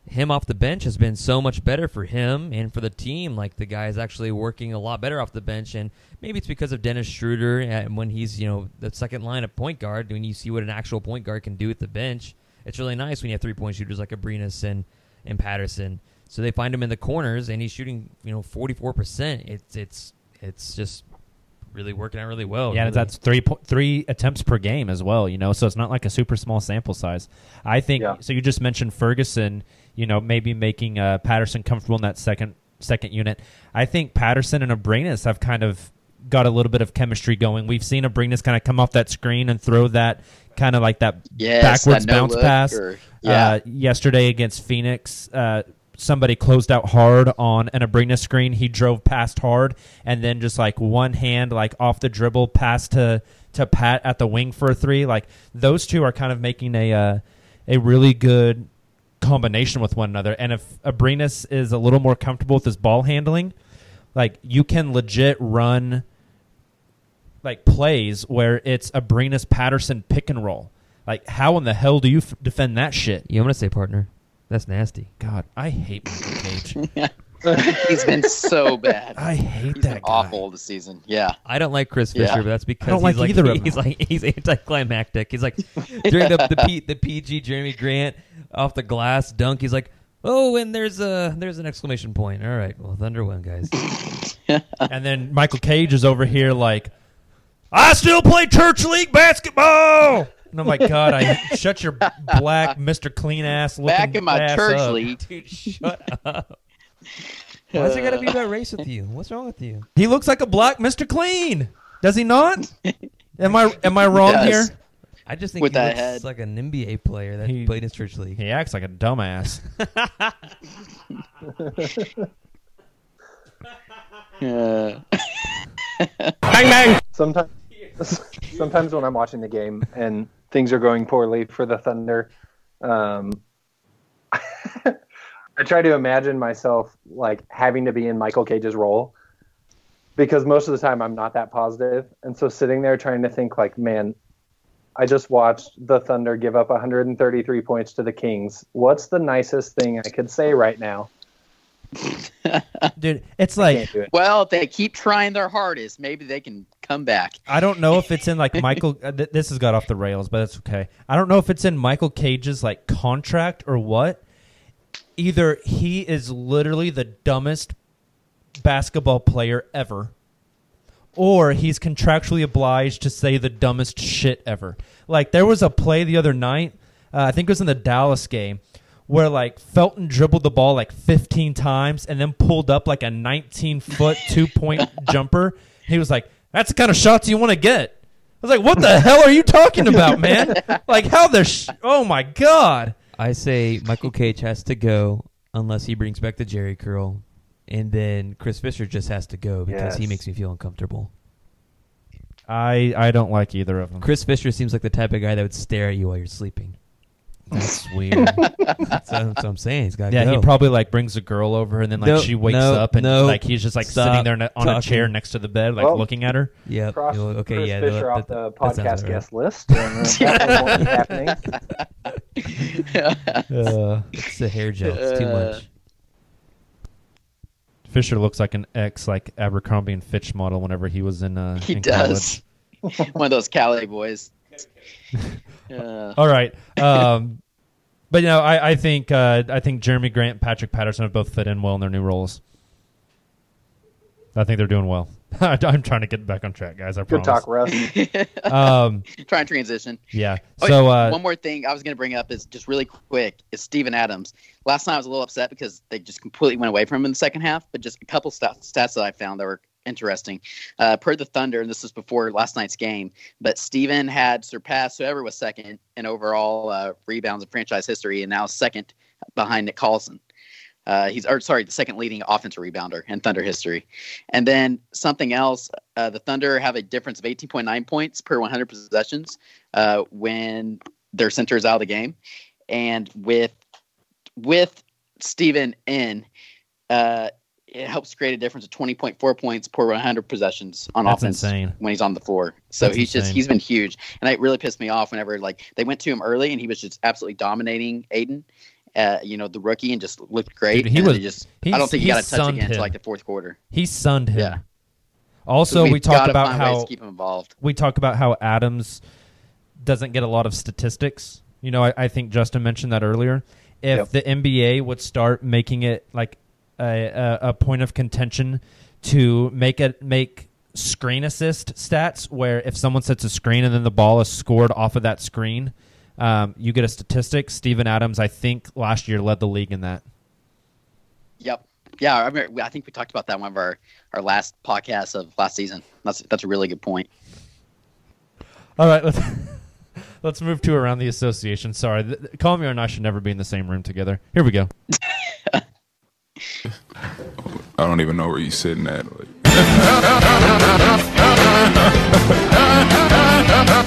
him off the bench has been so much better for him and for the team. Like the guy is actually working a lot better off the bench, and maybe it's because of Dennis Schroeder and when he's you know the second line of point guard. When you see what an actual point guard can do at the bench, it's really nice when you have three point shooters like Abrines and and Patterson. So they find him in the corners, and he's shooting you know forty four percent. It's it's it's just really working out really well. Yeah, really. that's three po- three attempts per game as well. You know, so it's not like a super small sample size. I think so. You just mentioned Ferguson. You know, maybe making uh, Patterson comfortable in that second second unit. I think Patterson and Abrines have kind of got a little bit of chemistry going. We've seen Abrines kind of come off that screen and throw that kind of like that Yes, backwards that bounce pass. or- yeah. Uh, yesterday against Phoenix, uh, somebody closed out hard on an Abrina screen. He drove past hard and then just like one hand, like off the dribble, pass to to Pat at the wing for a three. Like those two are kind of making a uh, a really good combination with one another. And if Abrines is a little more comfortable with his ball handling, like you can legit run like plays where it's a Abrines Patterson pick and roll. Like how in the hell do you f- defend that shit? Yeah, I'm gonna say partner. That's nasty. God, I hate Michael Cage. He's been so bad. I hate He's that been awful this season. Yeah. I don't like Chris Yeah. Fisher, but that's because I don't he's like like either of he's them. like he's anticlimactic. He's like during the the, P, the PG Jerami Grant off the glass dunk. He's like, oh, and there's a there's an exclamation point. All right, well, Thunder won, guys. and then Michael Cage is over here like, I still play church league basketball. And I'm like, God, I shut your black Mr. Clean ass looking Back in my ass church up. league. Dude, shut up. Why's it gotta be about race with you? What's wrong with you? He looks like a black Mr. Clean. Does he not? am I am I wrong does. here? I just think With he that looks head. like an NBA player that He- played in church league. He acts like a dumbass. Yeah. bang bang. Sometimes, sometimes when I'm watching the game and things are going poorly for the Thunder, um, I try to imagine myself like having to be in Michael Cage's role because most of the time I'm not that positive, and so sitting there trying to think like, man, I just watched the Thunder give up 133 points to the Kings. What's the nicest thing I could say right now? Dude, it's like it. Well, if they keep trying their hardest, maybe they can come back. I don't know if it's in like Michael. th- this has got off the rails, but it's okay. I don't know if it's in Michael Cage's like contract or what. Either he is literally the dumbest basketball player ever, or he's contractually obliged to say the dumbest shit ever. Like there was a play the other night, uh, I think it was in the Dallas game, where like Felton dribbled the ball like 15 times and then pulled up like a 19 foot two point jumper. He was like, "That's the kind of shots you want to get." I was like, "What the hell are you talking about, man? Like how the sh- oh my god." I say Michael Cage has to go unless he brings back the Jheri curl, and then Chris Fisher just has to go because he makes me feel uncomfortable. I I don't like either of them. Chris Fisher seems like the type of guy that would stare at you while you're sleeping. That's weird. that's, that's what I'm saying. He's got Yeah, go. he probably like brings a girl over and then like No, she wakes no, up and no, like he's just like sitting there ne- on a chair next to the bed, like Well, looking at her. Yep. Cross okay, Chris yeah. Fisher that- off that- the podcast about guest list. And, uh, that happening. Uh, it's the hair gel. It's too Uh, much. Fisher looks like an ex like Abercrombie and Fitch model whenever he was in uh He in does. One of those Cali boys. Uh, All right. Um but you know, I, I think uh, I think Jerami Grant, Patrick Patterson have both fit in well in their new roles. I think they're doing well. I'm trying to get back on track, guys. I Good promise. talk, Russ. Um, Try and transition. Yeah. Oh, So uh, one more thing I was going to bring up is just really quick is Steven Adams. Last night I was a little upset because they just completely went away from him in the second half, but just a couple stats, stats that I found that were interesting. Uh, per the Thunder, and this was before last night's game, but Steven had surpassed whoever was second in overall uh, rebounds in franchise history, and now second behind Nick Collison. Uh, he's or sorry, the second leading offensive rebounder in Thunder history. And then something else, uh, the Thunder have a difference of 18.9 points per 100 possessions uh, when their center is out of the game, and with with Steven in, uh, it helps create a difference of 20.4 points per 100 possessions on That's offense insane. when he's on the floor. So That's he's just he's been huge, and it really pissed me off whenever like they went to him early and he was just absolutely dominating Ayton. Uh, you know the rookie and just looked great. Dude, he and was- just I don't think he he got a touch again until like the fourth quarter. he sunned him. Yeah. Also, So we talked about how keep him involved. we talked about how Adams doesn't get a lot of statistics. You know, I, I think Justin mentioned that earlier. If Yep. the NBA would start making it like a, a, a point of contention to make it make screen assist stats, where if someone sets a screen and then the ball is scored off of that screen, um, you get a statistic. Steven Adams, I think, last year led the league in that. Yep. Yeah, I, remember, I think we talked about that one of our, our last podcasts of last season. That's that's a really good point. All right, let's let's move to around the association. Sorry, th- th- Kamiar and I should never be in the same room together. Here we go. I don't even know where you're sitting at. Like,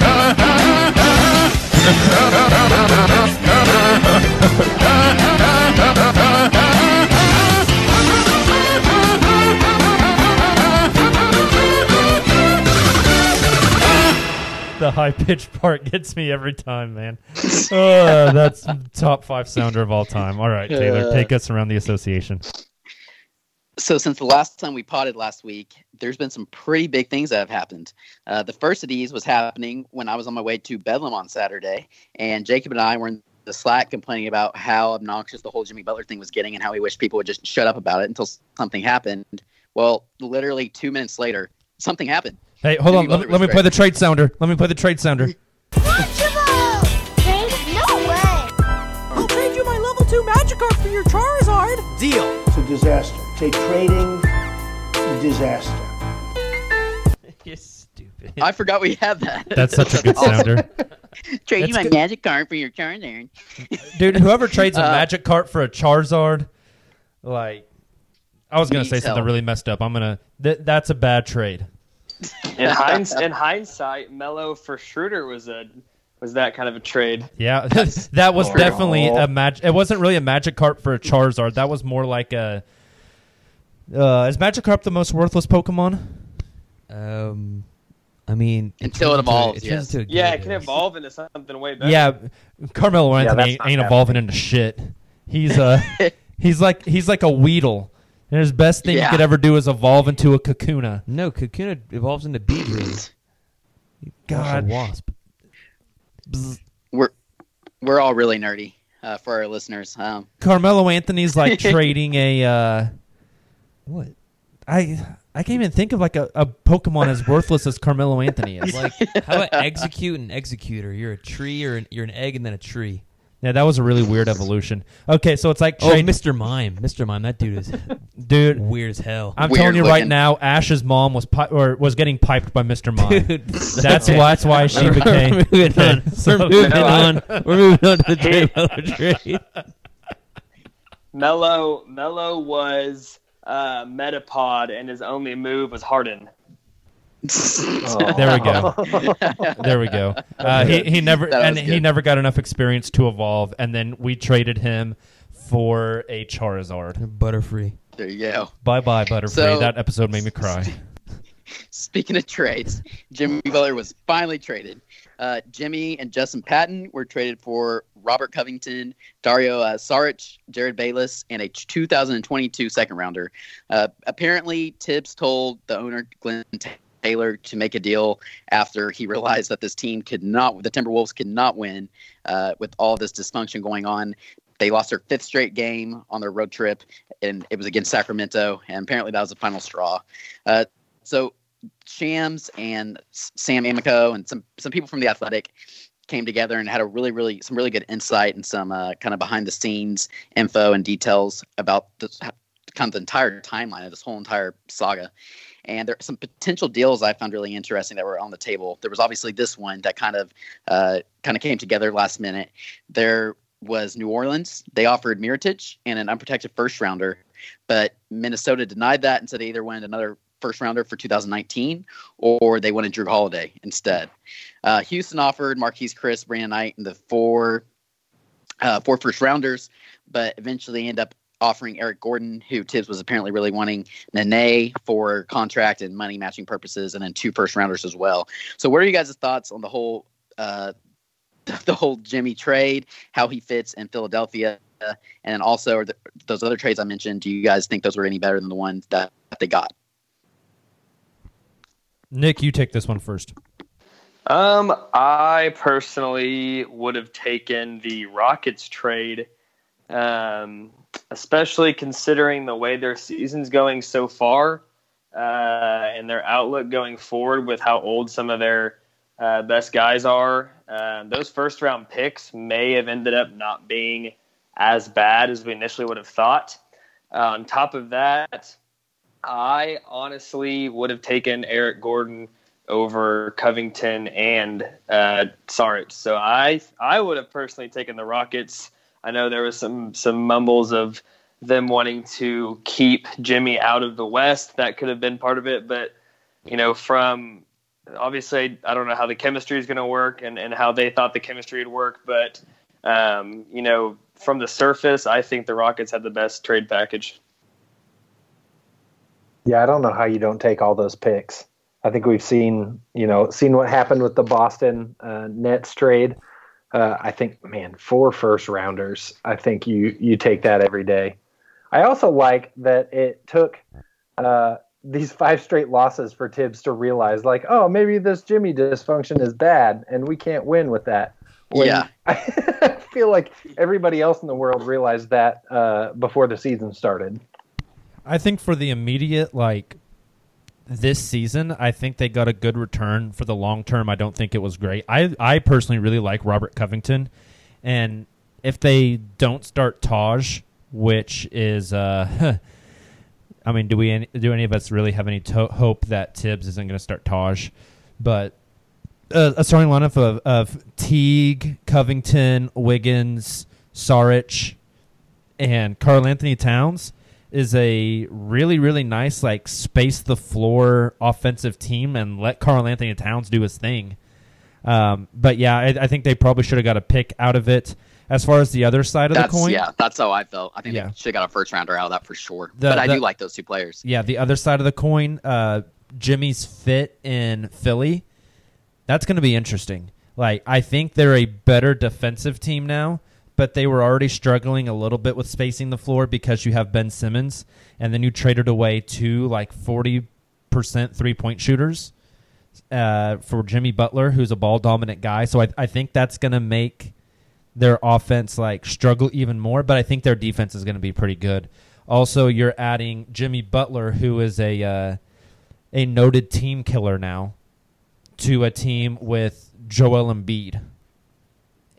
The high pitched part gets me every time, man. Uh, that's top five sounder of all time. All right, Taylor, Uh. take us around the association. So since the last time we potted last week, there's been some pretty big things that have happened. Uh, the first of these was happening when I was on my way to Bedlam on Saturday, and Jacob and I were in the Slack complaining about how obnoxious the whole Jimmy Butler thing was getting and how we wished people would just shut up about it until something happened. Well, literally two minutes later, something happened. Hey, hold Jimmy on. Let, me- let me play the trade sounder. Let me play the trade sounder. No way! I'll trade you my level 2 Magikarp for your Charizard! Deal! It's a disaster. Take trading, disaster. You're stupid. I forgot we had that. That's such a good sounder. Trade you my good. Magikarp for your Charizard. Dude, whoever trades a Uh, Magikarp for a Charizard, like, I was gonna Needs say something help. really messed up. I'm gonna. Th- that's a bad trade. In, hinds- in hindsight, Melo for Schroeder was a was that kind of a trade. Yeah, that was definitely a magic. It wasn't really a magic cart for a Charizard. That was more like a. Uh, is Magikarp the most worthless Pokemon? Um, I mean, Until it turns into a- evolves, it yes. into Yeah, it Gyarados. can evolve into something way better. Yeah, Carmelo Yeah, Anthony that's ain't, ain't happening. evolving into shit. He's uh, he's like he's like a Weedle, and his best thing Yeah. you could ever do is evolve into a Kakuna. No, Kakuna evolves into Beedrill. God. wasp. We're we're all really nerdy uh, for our listeners. Um, Carmelo Anthony's like trading a uh, what? I I can't even think of like a, a Pokemon as worthless as Carmelo Anthony is. Like, how about Exeggcute and Exeggutor? You're a tree or an, you're an egg and then a tree. Yeah, that was a really weird evolution. Okay, so it's like Oh, trade- Mr. Mime. Mr. Mime, that dude is dude weird as hell. I'm telling you right now, Ash's mom was pi- or was getting piped by Mr. Mime. Dude, that's why. That's why she We're became. moving on. So- We're moving on. We're moving on to the Jay Melo trade. Melo Melo was uh, Metapod, and his only move was Harden. There we go. there we go. Uh, he he never and was he never got enough experience to evolve, and then we traded him for a Charizard. Butterfree. There you go. Bye bye Butterfree. So- that episode made me cry. Speaking of trades, Jimmy Butler was finally traded. Uh, Jimmy and Justin Patton were traded for Robert Covington, Dario uh, Saric, Jerryd Bayless, and a 2022 second rounder. Uh, apparently, Thibs told the owner Glenn Taylor to make a deal after he realized that this team could not, the Timberwolves could not win uh, with all this dysfunction going on. They lost their fifth straight game on their road trip, and it was against Sacramento. And apparently, that was the final straw. Uh, so Shams and Sam Amico and some some people from the Athletic came together and had a really really some really good insight and some uh, kind of behind the scenes info and details about the kind of the entire timeline of this whole entire saga. And there are some potential deals I found really interesting that were on the table. There was obviously this one that kind of uh, kind of came together last minute. There was New Orleans. They offered Mirotic and an unprotected first rounder, but Minnesota denied that and said they either wanted another first rounder for 2019 or they wanted Jrue Holiday instead. Uh, Houston offered Marquese Chriss, Brandon Knight, and the four uh, four first rounders, but eventually end up offering Eric Gordon, who Thibs was apparently really wanting, Nene for contract and money matching purposes, and then two first rounders as well. So, what are you guys' thoughts on the whole uh, the whole Jimmy trade, how he fits in Philadelphia, and also the, those other trades I mentioned? Do you guys think those were any better than the ones that, that they got? Nick, you take this one first. Um, I personally would have taken the Rockets trade, um, especially considering the way their season's going so far uh, and their outlook going forward with how old some of their uh, best guys are. Um, those first round picks may have ended up not being as bad as we initially would have thought. Uh, on top of that, I honestly would have taken Eric Gordon over Covington and uh, Saric. So I I would have personally taken the Rockets. I know there was some some mumbles of them wanting to keep Jimmy out of the West. That could have been part of it, but you know, from obviously I don't know how the chemistry is going to work and, and how they thought the chemistry would work, but um, you know, from the surface, I think the Rockets had the best trade package. Yeah, I don't know how you don't take all those picks. I think we've seen, you know, seen what happened with the Boston uh, Nets trade. Uh, I think, man, four first rounders. I think you you take that every day. I also like that it took uh, these five straight losses for Thibs to realize, like, oh, maybe this Jimmy dysfunction is bad, and we can't win with that. When Yeah. I feel like everybody else in the world realized that uh, before the season started. I think for the immediate like this season, I think they got a good return. For the long term, I don't think it was great. I I personally really like Robert Covington, and if they don't start Taj, which is uh, I mean, do we any, do any of us really have any to- hope that Thibs isn't going to start Taj? But uh, a starting lineup of, of Teague, Covington, Wiggins, Saric, and Karl Anthony Towns is a really really nice like space the floor offensive team and let Karl Anthony Towns do his thing. Um, but yeah, I, I think they probably should have got a pick out of it. As far as the other side of That's the coin, yeah, that's how I felt. I think Yeah. they should have got a first rounder out of that for sure. The- but I the- do like those two players. Yeah, the other side of the coin, uh, Jimmy's fit in Philly. That's going to be interesting. Like, I think they're a better defensive team now, but they were already struggling a little bit with spacing the floor because you have Ben Simmons, and then you traded away two like forty percent three point shooters uh, for Jimmy Butler, who's a ball dominant guy. So I, I think that's going to make their offense like struggle even more, but I think their defense is going to be pretty good. Also, you're adding Jimmy Butler, who is a uh, a noted team killer now to a team with Joel Embiid.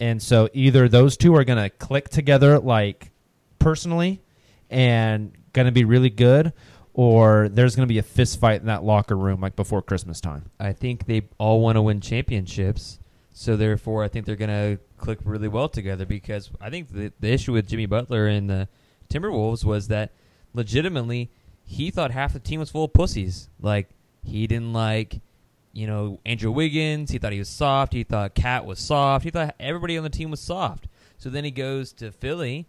And so either those two are going to click together like personally and going to be really good or there's going to be a fist fight in that locker room like before Christmas time. I think they all want to win championships, so therefore I think they're going to click really well together because I think the the issue with Jimmy Butler and the Timberwolves was that legitimately he thought half the team was full of pussies. Like he didn't like you know Andrew Wiggins. He thought he was soft. He thought KAT was soft. He thought everybody on the team was soft. So then he goes to Philly.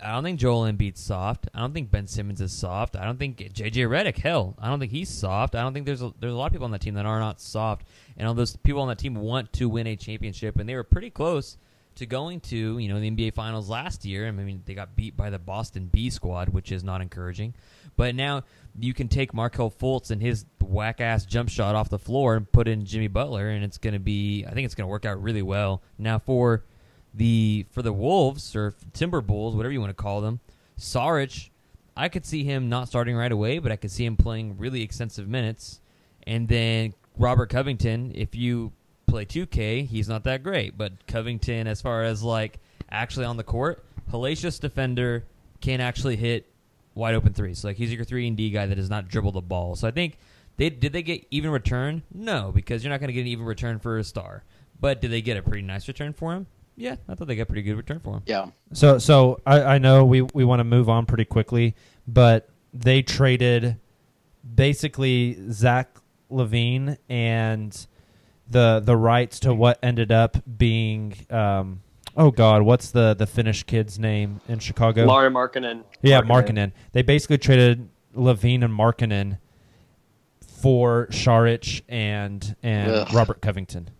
I don't think Joel Embiid's soft. I don't think Ben Simmons is soft. I don't think JJ Redick. Hell, I don't think he's soft. I don't think there's a, there's a lot of people on that team that are not soft. And all those people on that team want to win a championship, and they were pretty close to going to you know the NBA Finals last year. I mean, they got beat by the Boston B squad, which is not encouraging. But now you can take Markelle Fultz and his whack ass jump shot off the floor and put in Jimmy Butler, and it's going to be. I think it's going to work out really well. Now for the for the Wolves or Timber Bulls, whatever you want to call them, Saric, I could see him not starting right away, but I could see him playing really extensive minutes. And then Robert Covington, if you play 2K, he's not that great, but Covington, as far as like actually on the court, hellacious defender, can actually hit wide open threes. Like he's your three and D guy that does not dribble the ball. So I think they did they get even return? No, because you're not going to get an even return for a star. But did they get a pretty nice return for him? Yeah, I thought they got pretty good return for him. Yeah. So so I, I know we we want to move on pretty quickly, but they traded basically Zach LaVine and the the rights to what ended up being um, oh god, what's the the Finnish kid's name in Chicago? Lauri Markkanen. Yeah, Markkanen. Markkinen. They basically traded LaVine and Markkanen for Saric and and Ugh. Robert Covington.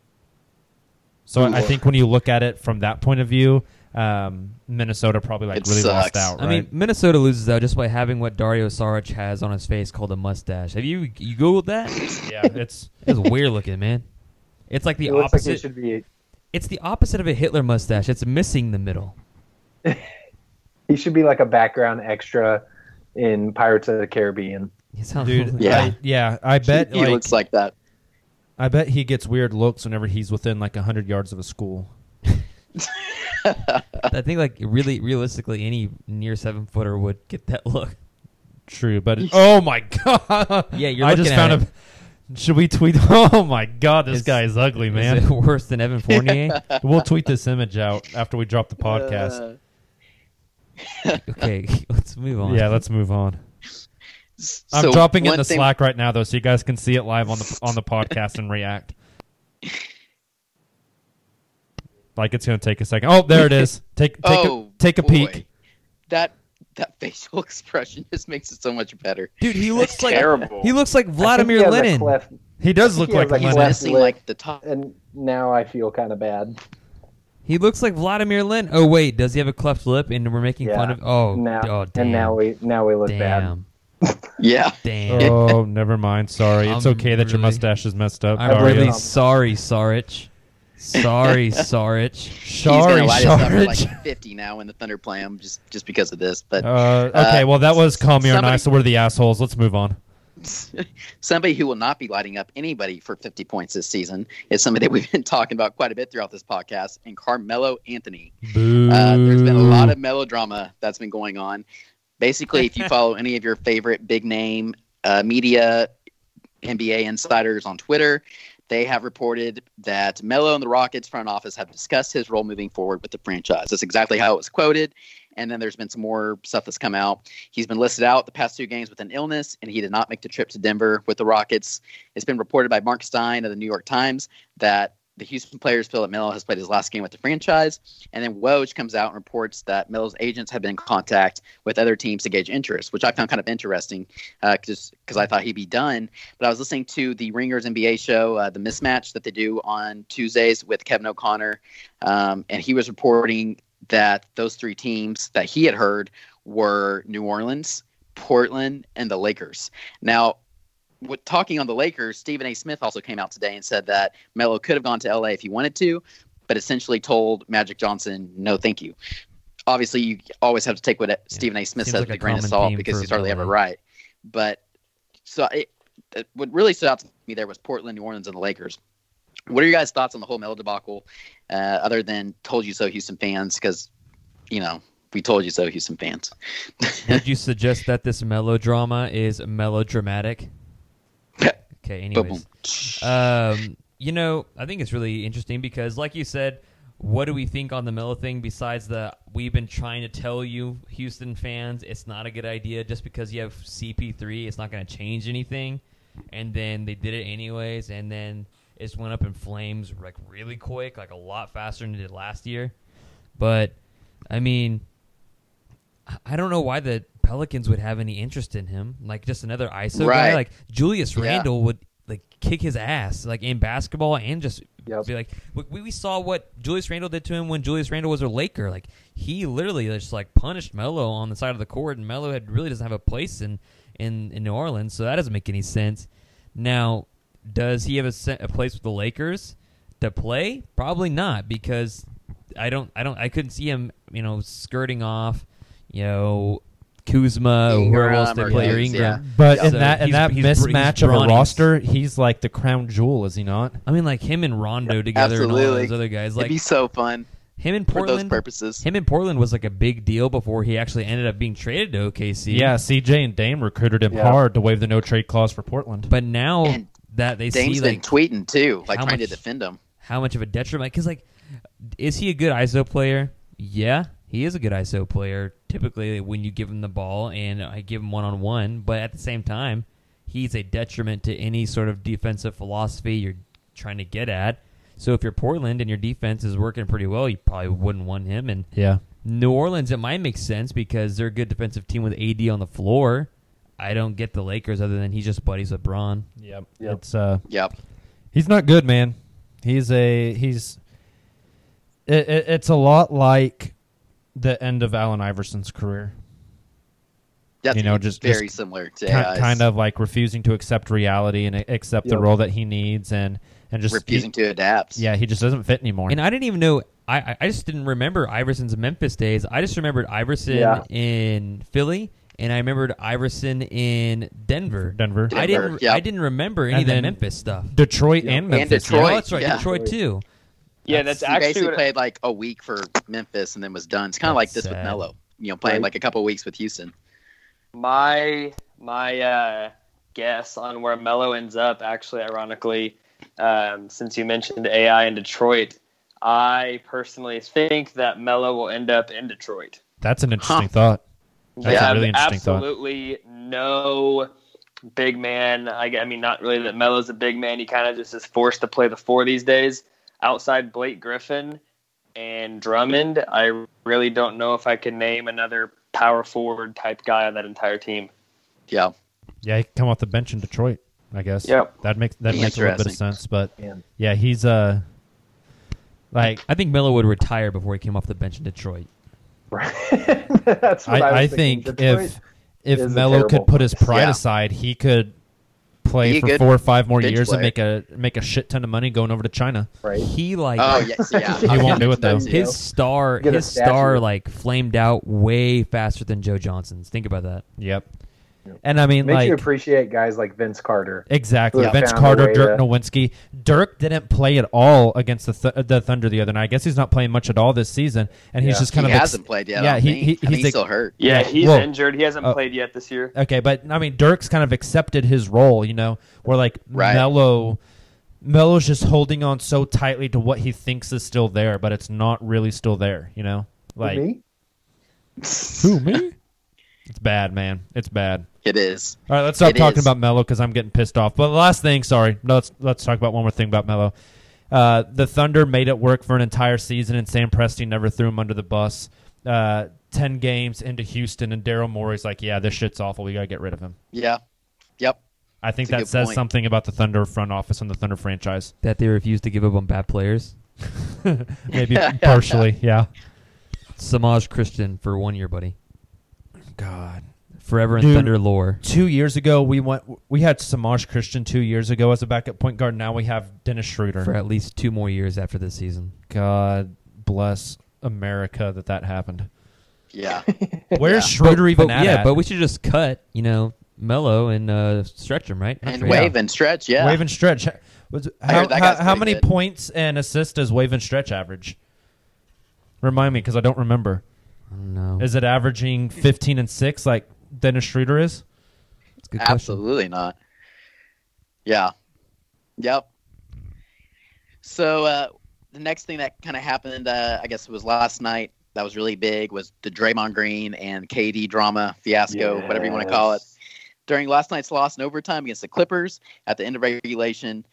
So I- I think when you look at it from that point of view, um, Minnesota probably like It really lost sucks. out. I mean, Minnesota loses out just by having what Dario Saric has on his face called a mustache. Have you you googled that? yeah, it's it's weird looking, man. It's like the It looks like opposite. it should be. It's the opposite of a Hitler mustache. It's missing the middle. He should be like a background extra in Pirates of the Caribbean. dude. Yeah. I, yeah. I bet he like, looks like that. I bet he gets weird looks whenever he's within like hundred yards of a school. I think like really realistically, any near seven footer would get that look. True, but oh my god! Yeah, you're I just at found it. a. Should we tweet? Oh my god, this Is- guy is ugly, is man. it worse than Evan Fournier? we'll tweet this image out after we drop the uh, podcast. okay, let's move on. yeah, let's move on. I'm dropping it in the thing- Slack right now, though, so you guys can see it live on the on the podcast and react. Like it's gonna take a second. Oh, there it is. Take take oh, a take a boy. peek. That that facial expression just makes it so much better. Dude, he looks like terrible. he looks like Vladimir he Lenin. cleft- He does look he like has a Lenin. cleft Missing like the top. and now I feel kind of bad. He looks like Vladimir Lenin. Oh wait, does he have a cleft lip? And we're making Yeah. fun of. Oh, now oh damn. and now we now we look bad. damn. Yeah. Damn. Oh, never mind. Sorry. It's I'm okay that your mustache is messed up. I'm Dario. really sorry, Saric. Sorry, Saric. He's Sorry, gonna light us up for Saric. like 50 now when the Thunder play him just just because of this. But Uh, okay, well that was call me or somebody- nice, so we're the assholes. Let's move on. somebody who will not be lighting up anybody for 50 points this season is somebody that we've been talking about quite a bit throughout this podcast, and Carmelo Anthony. Uh, there's been a lot of melodrama that's been going on. Basically, if you follow any of your favorite big name uh, media, NBA insiders on Twitter, they have reported that Melo and the Rockets front office have discussed his role moving forward with the franchise. That's exactly how it was quoted. And then there's been some more stuff that's come out. He's been listed out the past two games with an illness, and he did not make the trip to Denver with the Rockets. It's been reported by Mark Stein of the New York Times that the Houston players feel that Melo has played his last game with the franchise. And then Woj comes out and reports that Melo's agents have been in contact with other teams to gauge interest, which I found kind of interesting because because I thought he'd be done. But I was listening to the Ringers NBA show, uh, the mismatch that they do on Tuesdays with Kevin O'Connor, um, and he was reporting that those three teams that he had heard were New Orleans, Portland, and the Lakers. Now, with talking on the Lakers, Stephen A. Smith also came out today and said that Melo could have gone to LA if he wanted to, but essentially told Magic Johnson, no, thank you. Obviously, you always have to take what Stephen A. Smith Seems says with a a grain of salt because he's hardly ever right. But so it, it, what really stood out to me there was Portland, New Orleans, and the Lakers. What are your guys' thoughts on the whole Melo debacle, uh, other than "told you so" Houston fans? Because you know we told you so, Houston fans. Would you suggest that this melodrama is melodramatic? Okay. Anyways, um, you know, I think it's really interesting because, like you said, what do we think on the Melo thing? Besides the, we've been trying to tell you, Houston fans, it's not a good idea. Just because you have CP3, it's not going to change anything. And then they did it anyways, and then it just went up in flames like really quick, like a lot faster than it did last year. But I mean, I- don't know why the Pelicans would have any interest in him. Like just another ISO guy. Like Julius Yeah. Randle would like kick his ass like in basketball and just be like we, we saw what Julius Randle did to him when Julius Randle was a Laker. Like he literally just like punished Melo on the side of the court, and Melo had really doesn't have a place in in, in New Orleans, so that doesn't make any sense. Now, does he have a, a place with the Lakers to play? Probably not because I don't I don't I couldn't see him you know skirting off you know Kuzma or whoever else they or play or Kuz, Ingram. But in that in he's- that he's br- he's mismatch of a brawny. roster, he's like the crown jewel, is he not? I mean, like him and Rondo together and all Absolutely. those other guys. It'd Like be so fun. him in for those Portland. purposes. Him in Portland was like a big deal before he actually ended up being traded to OKC. Yeah, CJ and Dame recruited him Yeah. hard to waive the no trade clause for Portland. But now And that they Dame's see been like tweeting too, like how trying to much- defend him. how much of a detriment because like is he a good ISO player? Yeah, he is a good ISO player. Typically, when you give him the ball and I give him one on one, but at the same time, he's a detriment to any sort of defensive philosophy you're trying to get at. So if you're Portland and your defense is working pretty well, you probably wouldn't want him. And Yeah. New Orleans, it might make sense because they're a good defensive team with AD on the floor. I don't get the Lakers other than he's just buddies with Braun. Yep. It's uh Yep. He's not good, man. He's a he's it, it, it's a lot like the end of Allen Iverson's career. That's you know, just very just similar to ki- AI's. kind of like refusing to accept reality and a- accept the role that he needs, and and just Refusing to adapt. Yeah, he just doesn't fit anymore. And I didn't even know. I, I- I just didn't remember Iverson's Memphis days. I just remembered Iverson Yeah. in Philly, and I remembered Iverson in Denver. Denver. I didn't. yep. I didn't remember any And of the Memphis stuff. Detroit and And Memphis. Detroit, Oh, that's right. yeah. Detroit too. Yeah, that's he actually basically what- played like a week for Memphis and then was done. It's kind of like That's this with sad. Melo. You know, playing Right. like a couple weeks with Houston. My my uh, guess on where Melo ends up, actually, ironically, um, since you mentioned AI in Detroit, I personally think that Melo will end up in Detroit. That's an interesting thought. That's yeah, a really interesting thought. absolutely no big man. I, I mean, not really that Melo's a big man. He kind of just is forced to play the four these days. Outside Blake Griffin and Drummond, I really don't know if I can name another power forward type guy on that entire team. Yeah. Yeah, he can come off the bench in Detroit. I guess. Yep. That makes that makes a little bit of sense. But Man. yeah, he's uh like I think Melo would retire before he came off the bench in Detroit. Right. That's what I, I, I was thinking. think Detroit if if is a Melo could put his pride Yeah. aside, he could play for good four or five more bench years and make a make a shit ton of money going over to China. Right. He like Oh, yes, yeah. he won't do it though. His star, his star, like flamed out way faster than Joe Johnson's. Think about that. Yep. And I mean, makes like you appreciate guys like Vince Carter. Exactly. who have Vince Carter, Dirk to- Nowitzki. Dirk didn't play at all against the th- the Thunder the other night. I guess he's not playing much at all this season, and he's Yeah. just kind He of ex- hasn't played yet, Yeah, don't he, think. he I think he's he's ex- still hurt. Yeah, he's well, injured. He hasn't uh, played yet this year. Okay, but I mean, Dirk's kind of accepted his role. You know, where like Right. Melo, Melo's just holding on so tightly to what he thinks is still there, but it's not really still there. You know, like me? who me? It's bad, man. It's bad. It is. All right, let's stop It talking is. about Melo because I'm getting pissed off. But the last thing, sorry, no, let's let's talk about one more thing about Melo. Uh, the Thunder made it work for an entire season, and Sam Presti never threw him under the bus. Uh, Ten games into Houston, and Daryl Morey's like, "Yeah, this shit's awful. We gotta get rid of him." Yeah. Yep. I think That's that says point. something about the Thunder front office and the Thunder franchise. That they refuse to give up on bad players. Maybe partially, yeah. Semaj Christon for one year, buddy. God. Forever and Dude, Thunder lore. Two years ago, we went. We had Semaj Christon two years ago as a backup point guard. Now we have Dennis Schroeder. For at least two more years after this season. God bless America that that happened. Yeah. Where's Yeah. Schroeder But- even but, at? Yeah, at? but we should just cut, you know, Melo and uh, stretch him, right? And wave and stretch, yeah. Wave and stretch. How how, how many good. points and assists does wave and stretch average? Remind me, because I don't remember. I don't know. Is it averaging 15 and six like Dennis Schroeder is? Absolutely not. Yeah. Yep. So uh, the next thing that kind of happened, uh, I guess it was last night. That was really big. Was the Draymond Green and KD drama fiasco, whatever you want to call it. During last night's loss in overtime against the Clippers at the end of regulation,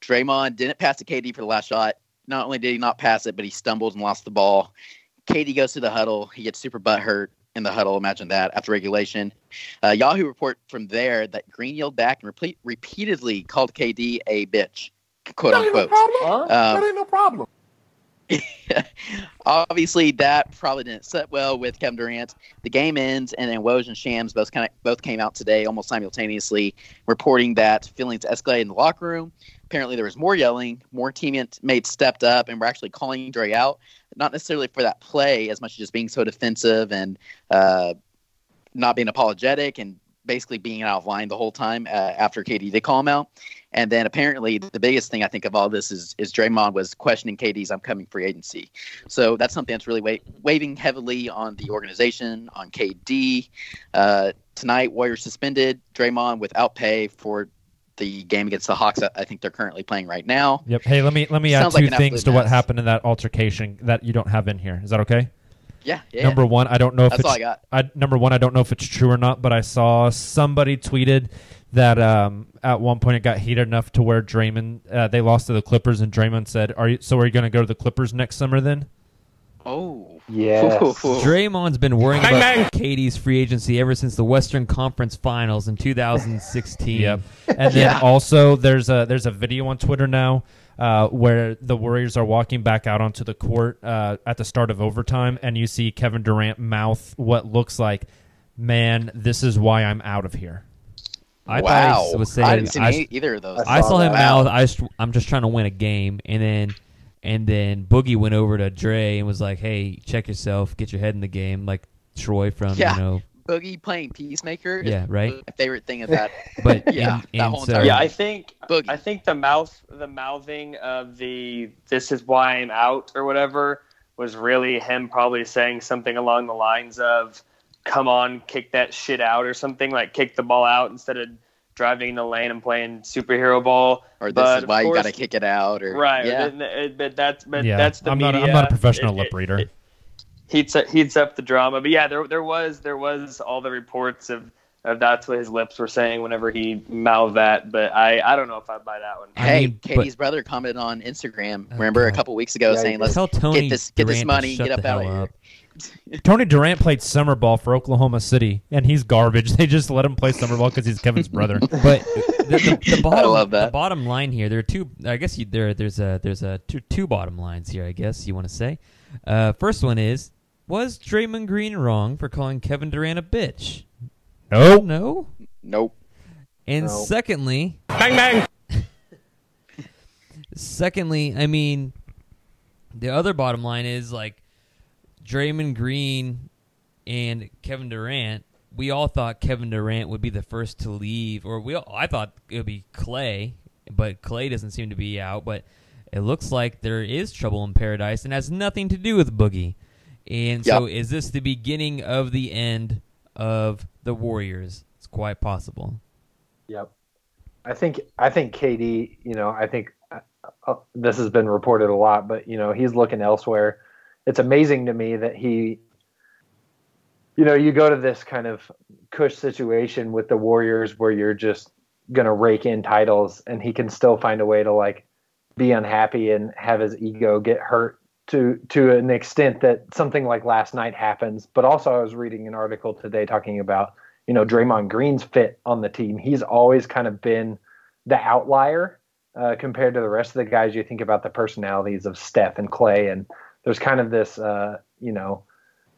Draymond didn't pass to KD for the last shot. Not only did he not pass it, but he stumbled and lost the ball. KD goes to the huddle. He gets super butthurt in the huddle. Imagine that after regulation. Uh, Yahoo report from there that Green yelled back and repeat, repeatedly called KD a bitch, quote unquote. Um, that ain't no problem. obviously that probably didn't set well with Kevin Durant. The game ends, and then Woj and Shams both kind of both came out today, almost simultaneously, reporting that feelings escalated in the locker room. Apparently, there was more yelling, more teammates stepped up, and were actually calling Dre out, not necessarily for that play as much as just being so defensive and uh, not being apologetic and basically being out of line the whole time uh, after KD did call him out. And then apparently the biggest thing I think of all this is is Draymond was questioning KD's upcoming free agency. So that's something that's really wa- waving heavily on the organization, on KD. Uh, tonight, Warriors suspended Draymond without pay for the game against the Hawks. that I think they're currently playing right now. Yep. Hey, let me let me add two like things to what happened in that altercation that you don't have in here. Is that okay? Yeah, yeah. Number one, I don't know if That's it's all I got. I, number one, I don't know if it's true or not, but I saw somebody tweeted that um, at one point it got heated enough to where Draymond uh, they lost to the Clippers, and Draymond said, "Are you so? Are you going to go to the Clippers next summer then?" Oh, Yes. Draymond's been worrying Bang, about KD's free agency ever since the Western Conference Finals in 2016. Yep. And then also there's a there's a video on Twitter now uh, where the Warriors are walking back out onto the court uh, at the start of overtime, and you see Kevin Durant mouth what looks like, "Man, this is why I'm out of here." I Wow. was saying I didn't see I, any- either of those. I I saw, saw him that. mouth. I just, I'm just trying to win a game, and then and then Boogie went over to Dre and was like, "Hey, check yourself, get your head in the game." Like Troy from Yeah. you know, Boogie playing Peacemaker. is Yeah, right. My favorite thing of that. But yeah, and- that and whole so- Yeah, I think I think the mouth the mouthing of the this is why I'm out or whatever was really him probably saying something along the lines of come on, kick that shit out or something like kick the ball out instead of driving in the lane and playing superhero ball. Or this But is of why you got to kick it out. Or Right, Yeah. but, but that's but yeah, that's the I'm not. media. I'm not a professional It- lip reader. it heats up, heats up the drama. But yeah, there there was there was all the reports of, of that's what his lips were saying whenever he mouthed that. But I I don't know if I buy that one. Hey, mean, KD's brother commented on Instagram. remember a couple weeks ago Yeah, saying, "Let's Tell Tony get this get this Durant to money, get up the out of hell here." Up. Tony Durant played summer ball for Oklahoma City, and he's garbage. They just let him play summer ball because he's Kevin's brother. But the, the, the bottom, love that. The bottom line here, there are two. I guess you, there there's a there's a two, two bottom lines here. I guess you want to say. Uh, first one is was Draymond Green wrong for calling Kevin Durant a bitch? No, no, nope. And No. secondly, bang bang. secondly, I mean, the other bottom line is like Draymond Green and Kevin Durant. We all thought Kevin Durant would be the first to leave, or we. All, I thought it would be Klay, but Klay doesn't seem to be out. But it looks like there is trouble in paradise, and has nothing to do with Boogie. And so, is this the beginning of the end of the Warriors? It's quite possible. Yep. I think I think KD, you know, I think uh, uh, this has been reported a lot, but you know, he's looking elsewhere. It's amazing to me that he you know, you go to this kind of cush situation with the Warriors where you're just going to rake in titles and he can still find a way to like be unhappy and have his ego get hurt to to an extent that something like last night happens. But also I was reading an article today talking about, you know, Draymond Green's fit on the team. He's always kind of been the outlier uh, compared to the rest of the guys. You think about the personalities of Steph and Klay, and there's kind of this, uh, you know,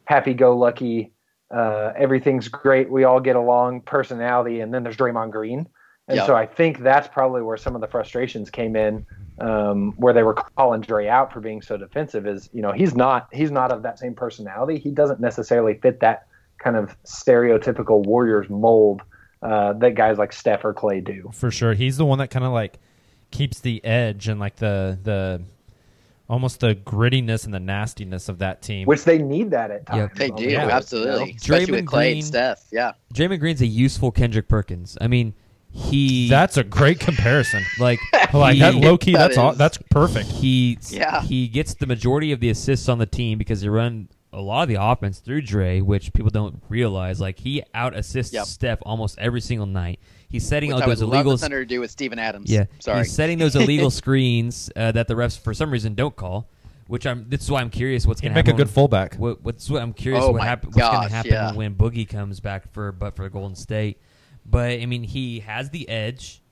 happy-go-lucky, uh, everything's great, we all get along personality, and then there's Draymond Green. And Yep. so I think that's probably where some of the frustrations came in, um, where they were calling Dre out for being so defensive. Is you know he's not he's not of that same personality. He doesn't necessarily fit that kind of stereotypical Warriors mold uh, that guys like Steph or Klay do. for sure. He's the one that kind of like keeps the edge and like the the almost the grittiness and the nastiness of that team. Which they need that at times. They do, the court, absolutely. you know? Especially with Draymond Klay Green- and Steph. Yeah. Draymond Green's a useful Kendrick Perkins. I mean, he. That's a great comparison. Like, Like, he- that low key, that that's all, that's perfect. He Yeah. he gets the majority of the assists on the team because they run a lot of the offense through Dre, which people don't realize. Like he out assists Yep. Steph almost every single night. He's setting Which all I would those love illegal. the Thunder to do with Steven Adams. Yeah, Sorry. He's setting those illegal screens uh, that the refs for some reason don't call. Which I'm. This is why I'm curious what's going to make a happen. good fullback. What, what's what I'm curious Oh what my happen, what's going to happen yeah. when Boogie comes back for but for Golden State. But I mean, he has the edge,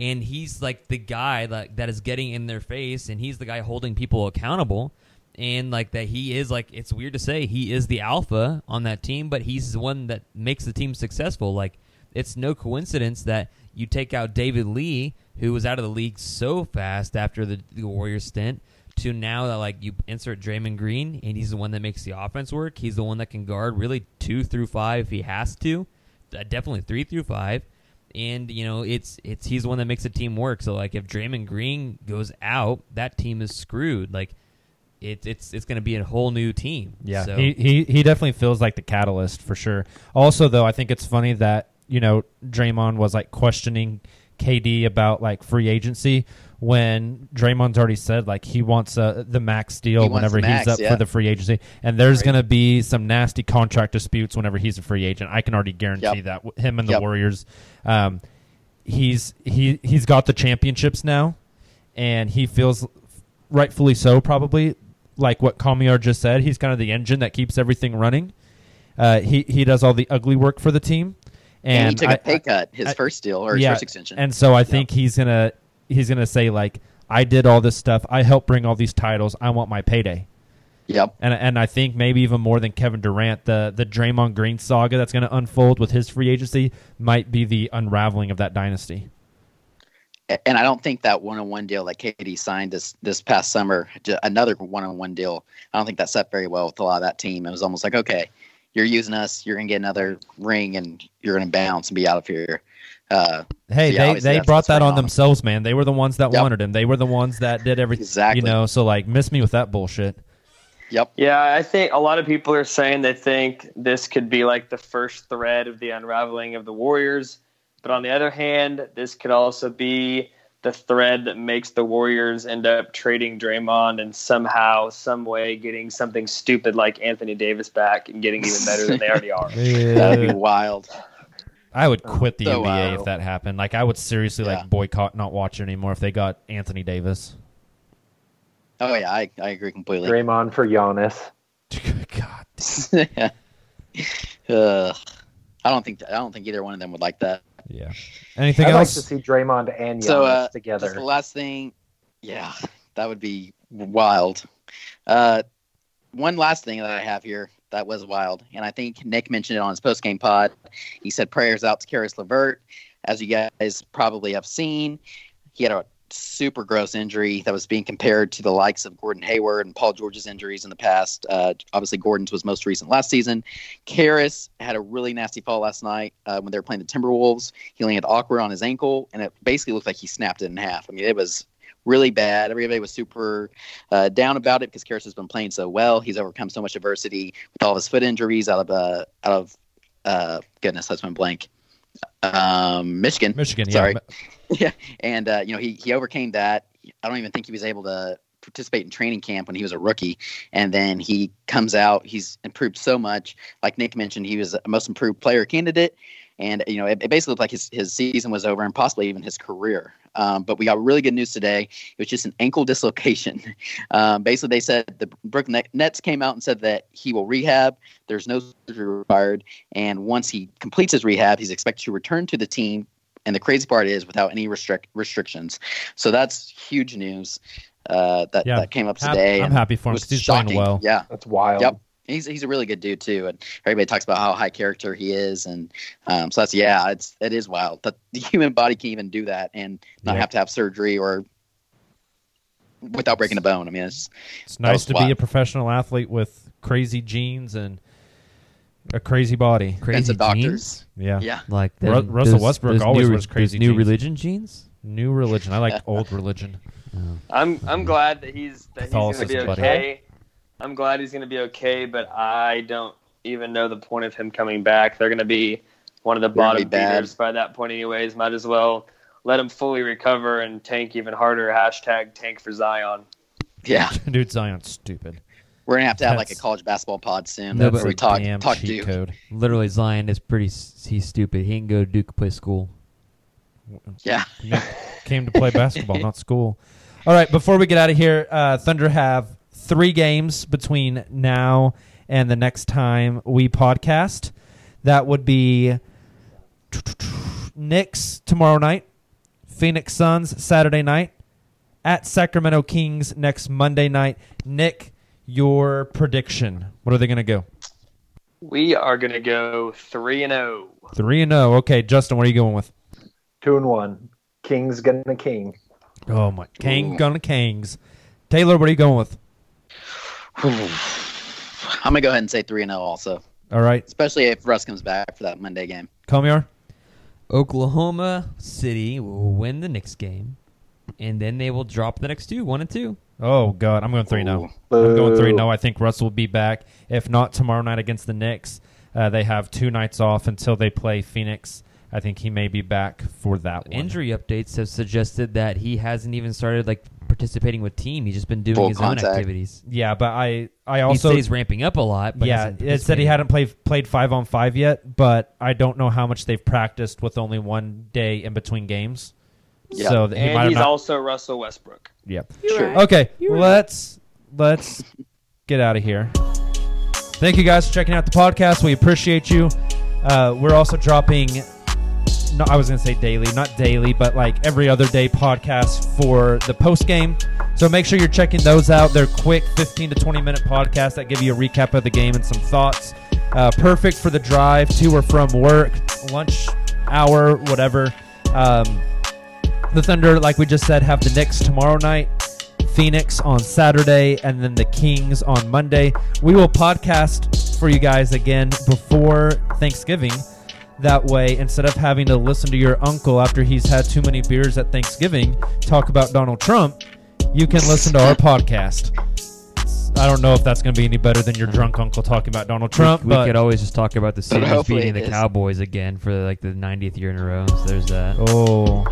and he's like the guy like that is getting in their face, and he's the guy holding people accountable. And like that, he is like it's weird to say he is the alpha on that team, but he's the one that makes the team successful. Like it's no coincidence that you take out David Lee, who was out of the league so fast after the, the Warriors stint, to now that like you insert Draymond Green, and he's the one that makes the offense work. He's the one that can guard really two through five if he has to, uh, definitely three through five. And you know it's it's he's the one that makes the team work. So like if Draymond Green goes out, that team is screwed. Like it, it's it's going to be a whole new team. Yeah, So- he, he he definitely feels like the catalyst for sure. Also, though, I think it's funny that you know Draymond was like questioning KD about like free agency when Draymond's already said like he wants uh, the max deal He whenever the he's up yeah. for the free agency, and there's going to be some nasty contract disputes whenever he's a free agent. I can already guarantee Yep. that him and the Yep. Warriors. Um, he's he he's got the championships now, and he feels rightfully so probably like what Kamiar just said. He's kind of the engine that keeps everything running. Uh, he he does all the ugly work for the team, and, And, he took I- a pay cut his I- first deal or his yeah, first extension. And so I think he's gonna he's gonna say like, I did all this stuff. I helped bring all these titles. I want my payday. Yep. And and I think maybe even more than Kevin Durant, the the Draymond Green saga that's going to unfold with his free agency might be the unraveling of that dynasty. and I don't think that one-on-one deal that KD signed this this past summer, another one-on-one deal, I don't think that set very well with a lot of that team. It was almost like, okay, you're using us, you're gonna get another ring, and you're gonna bounce and be out of here. Uh, Hey, so yeah, they, they brought what's that going on themselves, man. They were the ones that Yep. wanted him. They were the ones that did everything. Exactly. You know, so like, miss me with that bullshit. Yep. Yeah, I think a lot of people are saying they think this could be like the first thread of the unraveling of the Warriors. But on the other hand, this could also be the thread that makes the Warriors end up trading Draymond and somehow, some way, getting something stupid like Anthony Davis back and getting even better than they already are. That'd be wild. I would quit the So NBA wild. if that happened. Like, I would seriously Yeah. like boycott, not watch it anymore if they got Anthony Davis. Oh yeah, I, I agree completely. Draymond for Giannis. God. yeah. uh, I don't think I don't think either one of them would like that. Yeah. Anything else? I'd like to see Draymond and Giannis so uh, together. Just the last thing, yeah, that would be wild. Uh, one last thing that I have here that was wild, and I think Nick mentioned it on his post game pod. He said prayers out to Caris LeVert, as you guys probably have seen. He had a super gross injury that was being compared to the likes of Gordon Hayward and Paul George's injuries in the past. Uh, obviously, Gordon's was most recent last season. Caris had a really nasty fall last night uh, when they were playing the Timberwolves. He landed awkward on his ankle, and it basically looked like he snapped it in half. I mean, it was really bad. Everybody was super uh, down about it because Caris has been playing so well. He's overcome so much adversity with all of his foot injuries out of uh, out of uh, goodness, that's my blank. Um, Michigan. Michigan, yeah. Sorry. yeah, and uh, you know he he overcame that. I don't even think he was able to participate in training camp when he was a rookie, and then he comes out. He's improved so much. Like Nick mentioned, he was a most improved player candidate, and you know it, it basically looked like his his season was over and possibly even his career. Um, but we got really good news today. It was just an ankle dislocation. Um, basically, they said the Brooklyn Nets came out and said that he will rehab. There's no surgery required, and once he completes his rehab, he's expected to return to the team and the crazy part is without any restrict restrictions. So that's huge news uh, that Yeah. that came up today. I'm happy for him was 'cause he's playing shocking. well. Yeah, that's wild. Yep. He's, he's a really good dude too, and everybody talks about how high character he is, and um, so that's yeah, it's it is wild that the human body can even do that and not Yep. have to have surgery or without breaking a bone. I mean, it's It's nice to wild. be a professional athlete with crazy genes and A crazy body. Crazy of doctors. genes? Yeah. Yeah. Like Ru- Russell those- Westbrook those always new, wears crazy new jeans. religion jeans. New religion. I like old religion. I'm I'm glad that he's that he's going to be Catholicism, buddy. okay. I'm glad he's going to be okay, but I don't even know the point of him coming back. They're going to be one of the They're bottom be bad. by that point, anyways. Might as well let him fully recover and tank even harder. Hashtag tank for Zion. Yeah. Dude, Zion's stupid. We're gonna have to have like a college basketball pod soon. No, where but- we talk Damn talk cheat Duke. code. Literally, Zion is pretty. He's stupid. He can go to Duke play school. Yeah. Came to play basketball, not school. All right, before we get out of here, uh, Thunder have three games between now and the next time we podcast. That would be Knicks tomorrow night, Phoenix Suns Saturday night, at Sacramento Kings next Monday night. Nick, your prediction. What are they going to go? We are going to go three and oh. zero. 3 and 0. Okay, Justin, what are you going with? Two and one. King's gonna king. Oh my, King gonna Kings. Taylor, what are you going with? I'm gonna go ahead and say three and zero also, All right, especially if Russ comes back for that Monday game. Kamiar. Oklahoma City will win the Knicks game, and then they will drop the next two, one and two. Oh God, I'm going three now. Ooh. I'm going three Boo. now. I think Russ will be back. If not tomorrow night against the Knicks, uh, they have two nights off until they play Phoenix. I think he may be back for that one. Injury updates have suggested that he hasn't even started like participating with team. He's just been doing Full his contact. own activities. Yeah, but I I also says he's ramping up a lot. But yeah, it said he hadn't played played five on five yet, but I don't know how much they've practiced with only one day in between games. Yeah. So he And have he's not- also Russell Westbrook. Yeah. Sure. Okay, let's let's get out of here. Thank you guys for checking out the podcast. We appreciate you. Uh, we're also dropping. No, I was gonna say daily, not daily, but like every other day podcast for the post game. So make sure you're checking those out. They're quick, 15 to 20 minute podcasts that give you a recap of the game and some thoughts. Uh, perfect for the drive to or from work, lunch hour, whatever. Um, the Thunder, like we just said, have the Knicks tomorrow night, Phoenix on Saturday, and then the Kings on Monday. We will podcast for you guys again before Thanksgiving. That way, instead of having to listen to your uncle after he's had too many beers at Thanksgiving talk about Donald Trump, you can listen to our podcast. I don't know if that's going to be any better than your drunk uncle talking about Donald Trump, we, but could always just talk about the Steelers beating the is. Cowboys again for like the 90th year in a row. So there's that. Oh,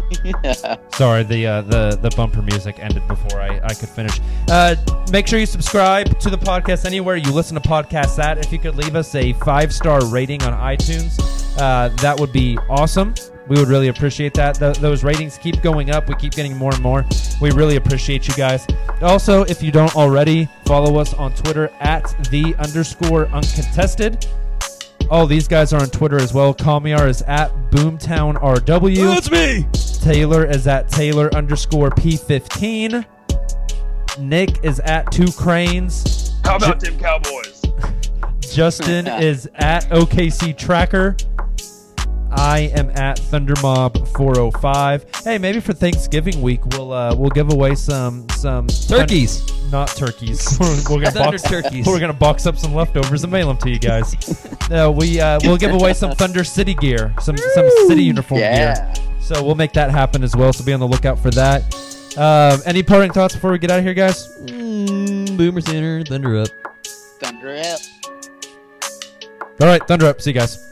sorry. The uh, the the bumper music ended before I, I could finish. Uh, make sure you subscribe to the podcast anywhere you listen to podcasts at. If you could leave us a five star rating on iTunes, uh, that would be awesome. We would really appreciate that. Th- those ratings keep going up. We keep getting more and more. We really appreciate you guys. Also, if you don't already, follow us on Twitter at the underscore uncontested. All these guys are on Twitter as well. Kamiar is at BoomtownRW. That's me. Taylor is at Taylor underscore P15. Nick is at Two Cranes. How about them Cowboys? Justin is at OKC Tracker. I am at Thundermob 405. Hey, maybe for Thanksgiving week we'll uh, we'll give away some some Turkeys. not turkeys. we're, we're gonna box turkeys. We're gonna box up some leftovers and mail them to you guys. no, we uh, we'll give away some Thunder City gear, some some city uniform Yeah. gear. So we'll make that happen as well. So be on the lookout for that. Um, any parting thoughts before we get out of here, guys? Mm, Boomer Sooner, Thunder up. Thunder up. All right, Thunder up. See you guys.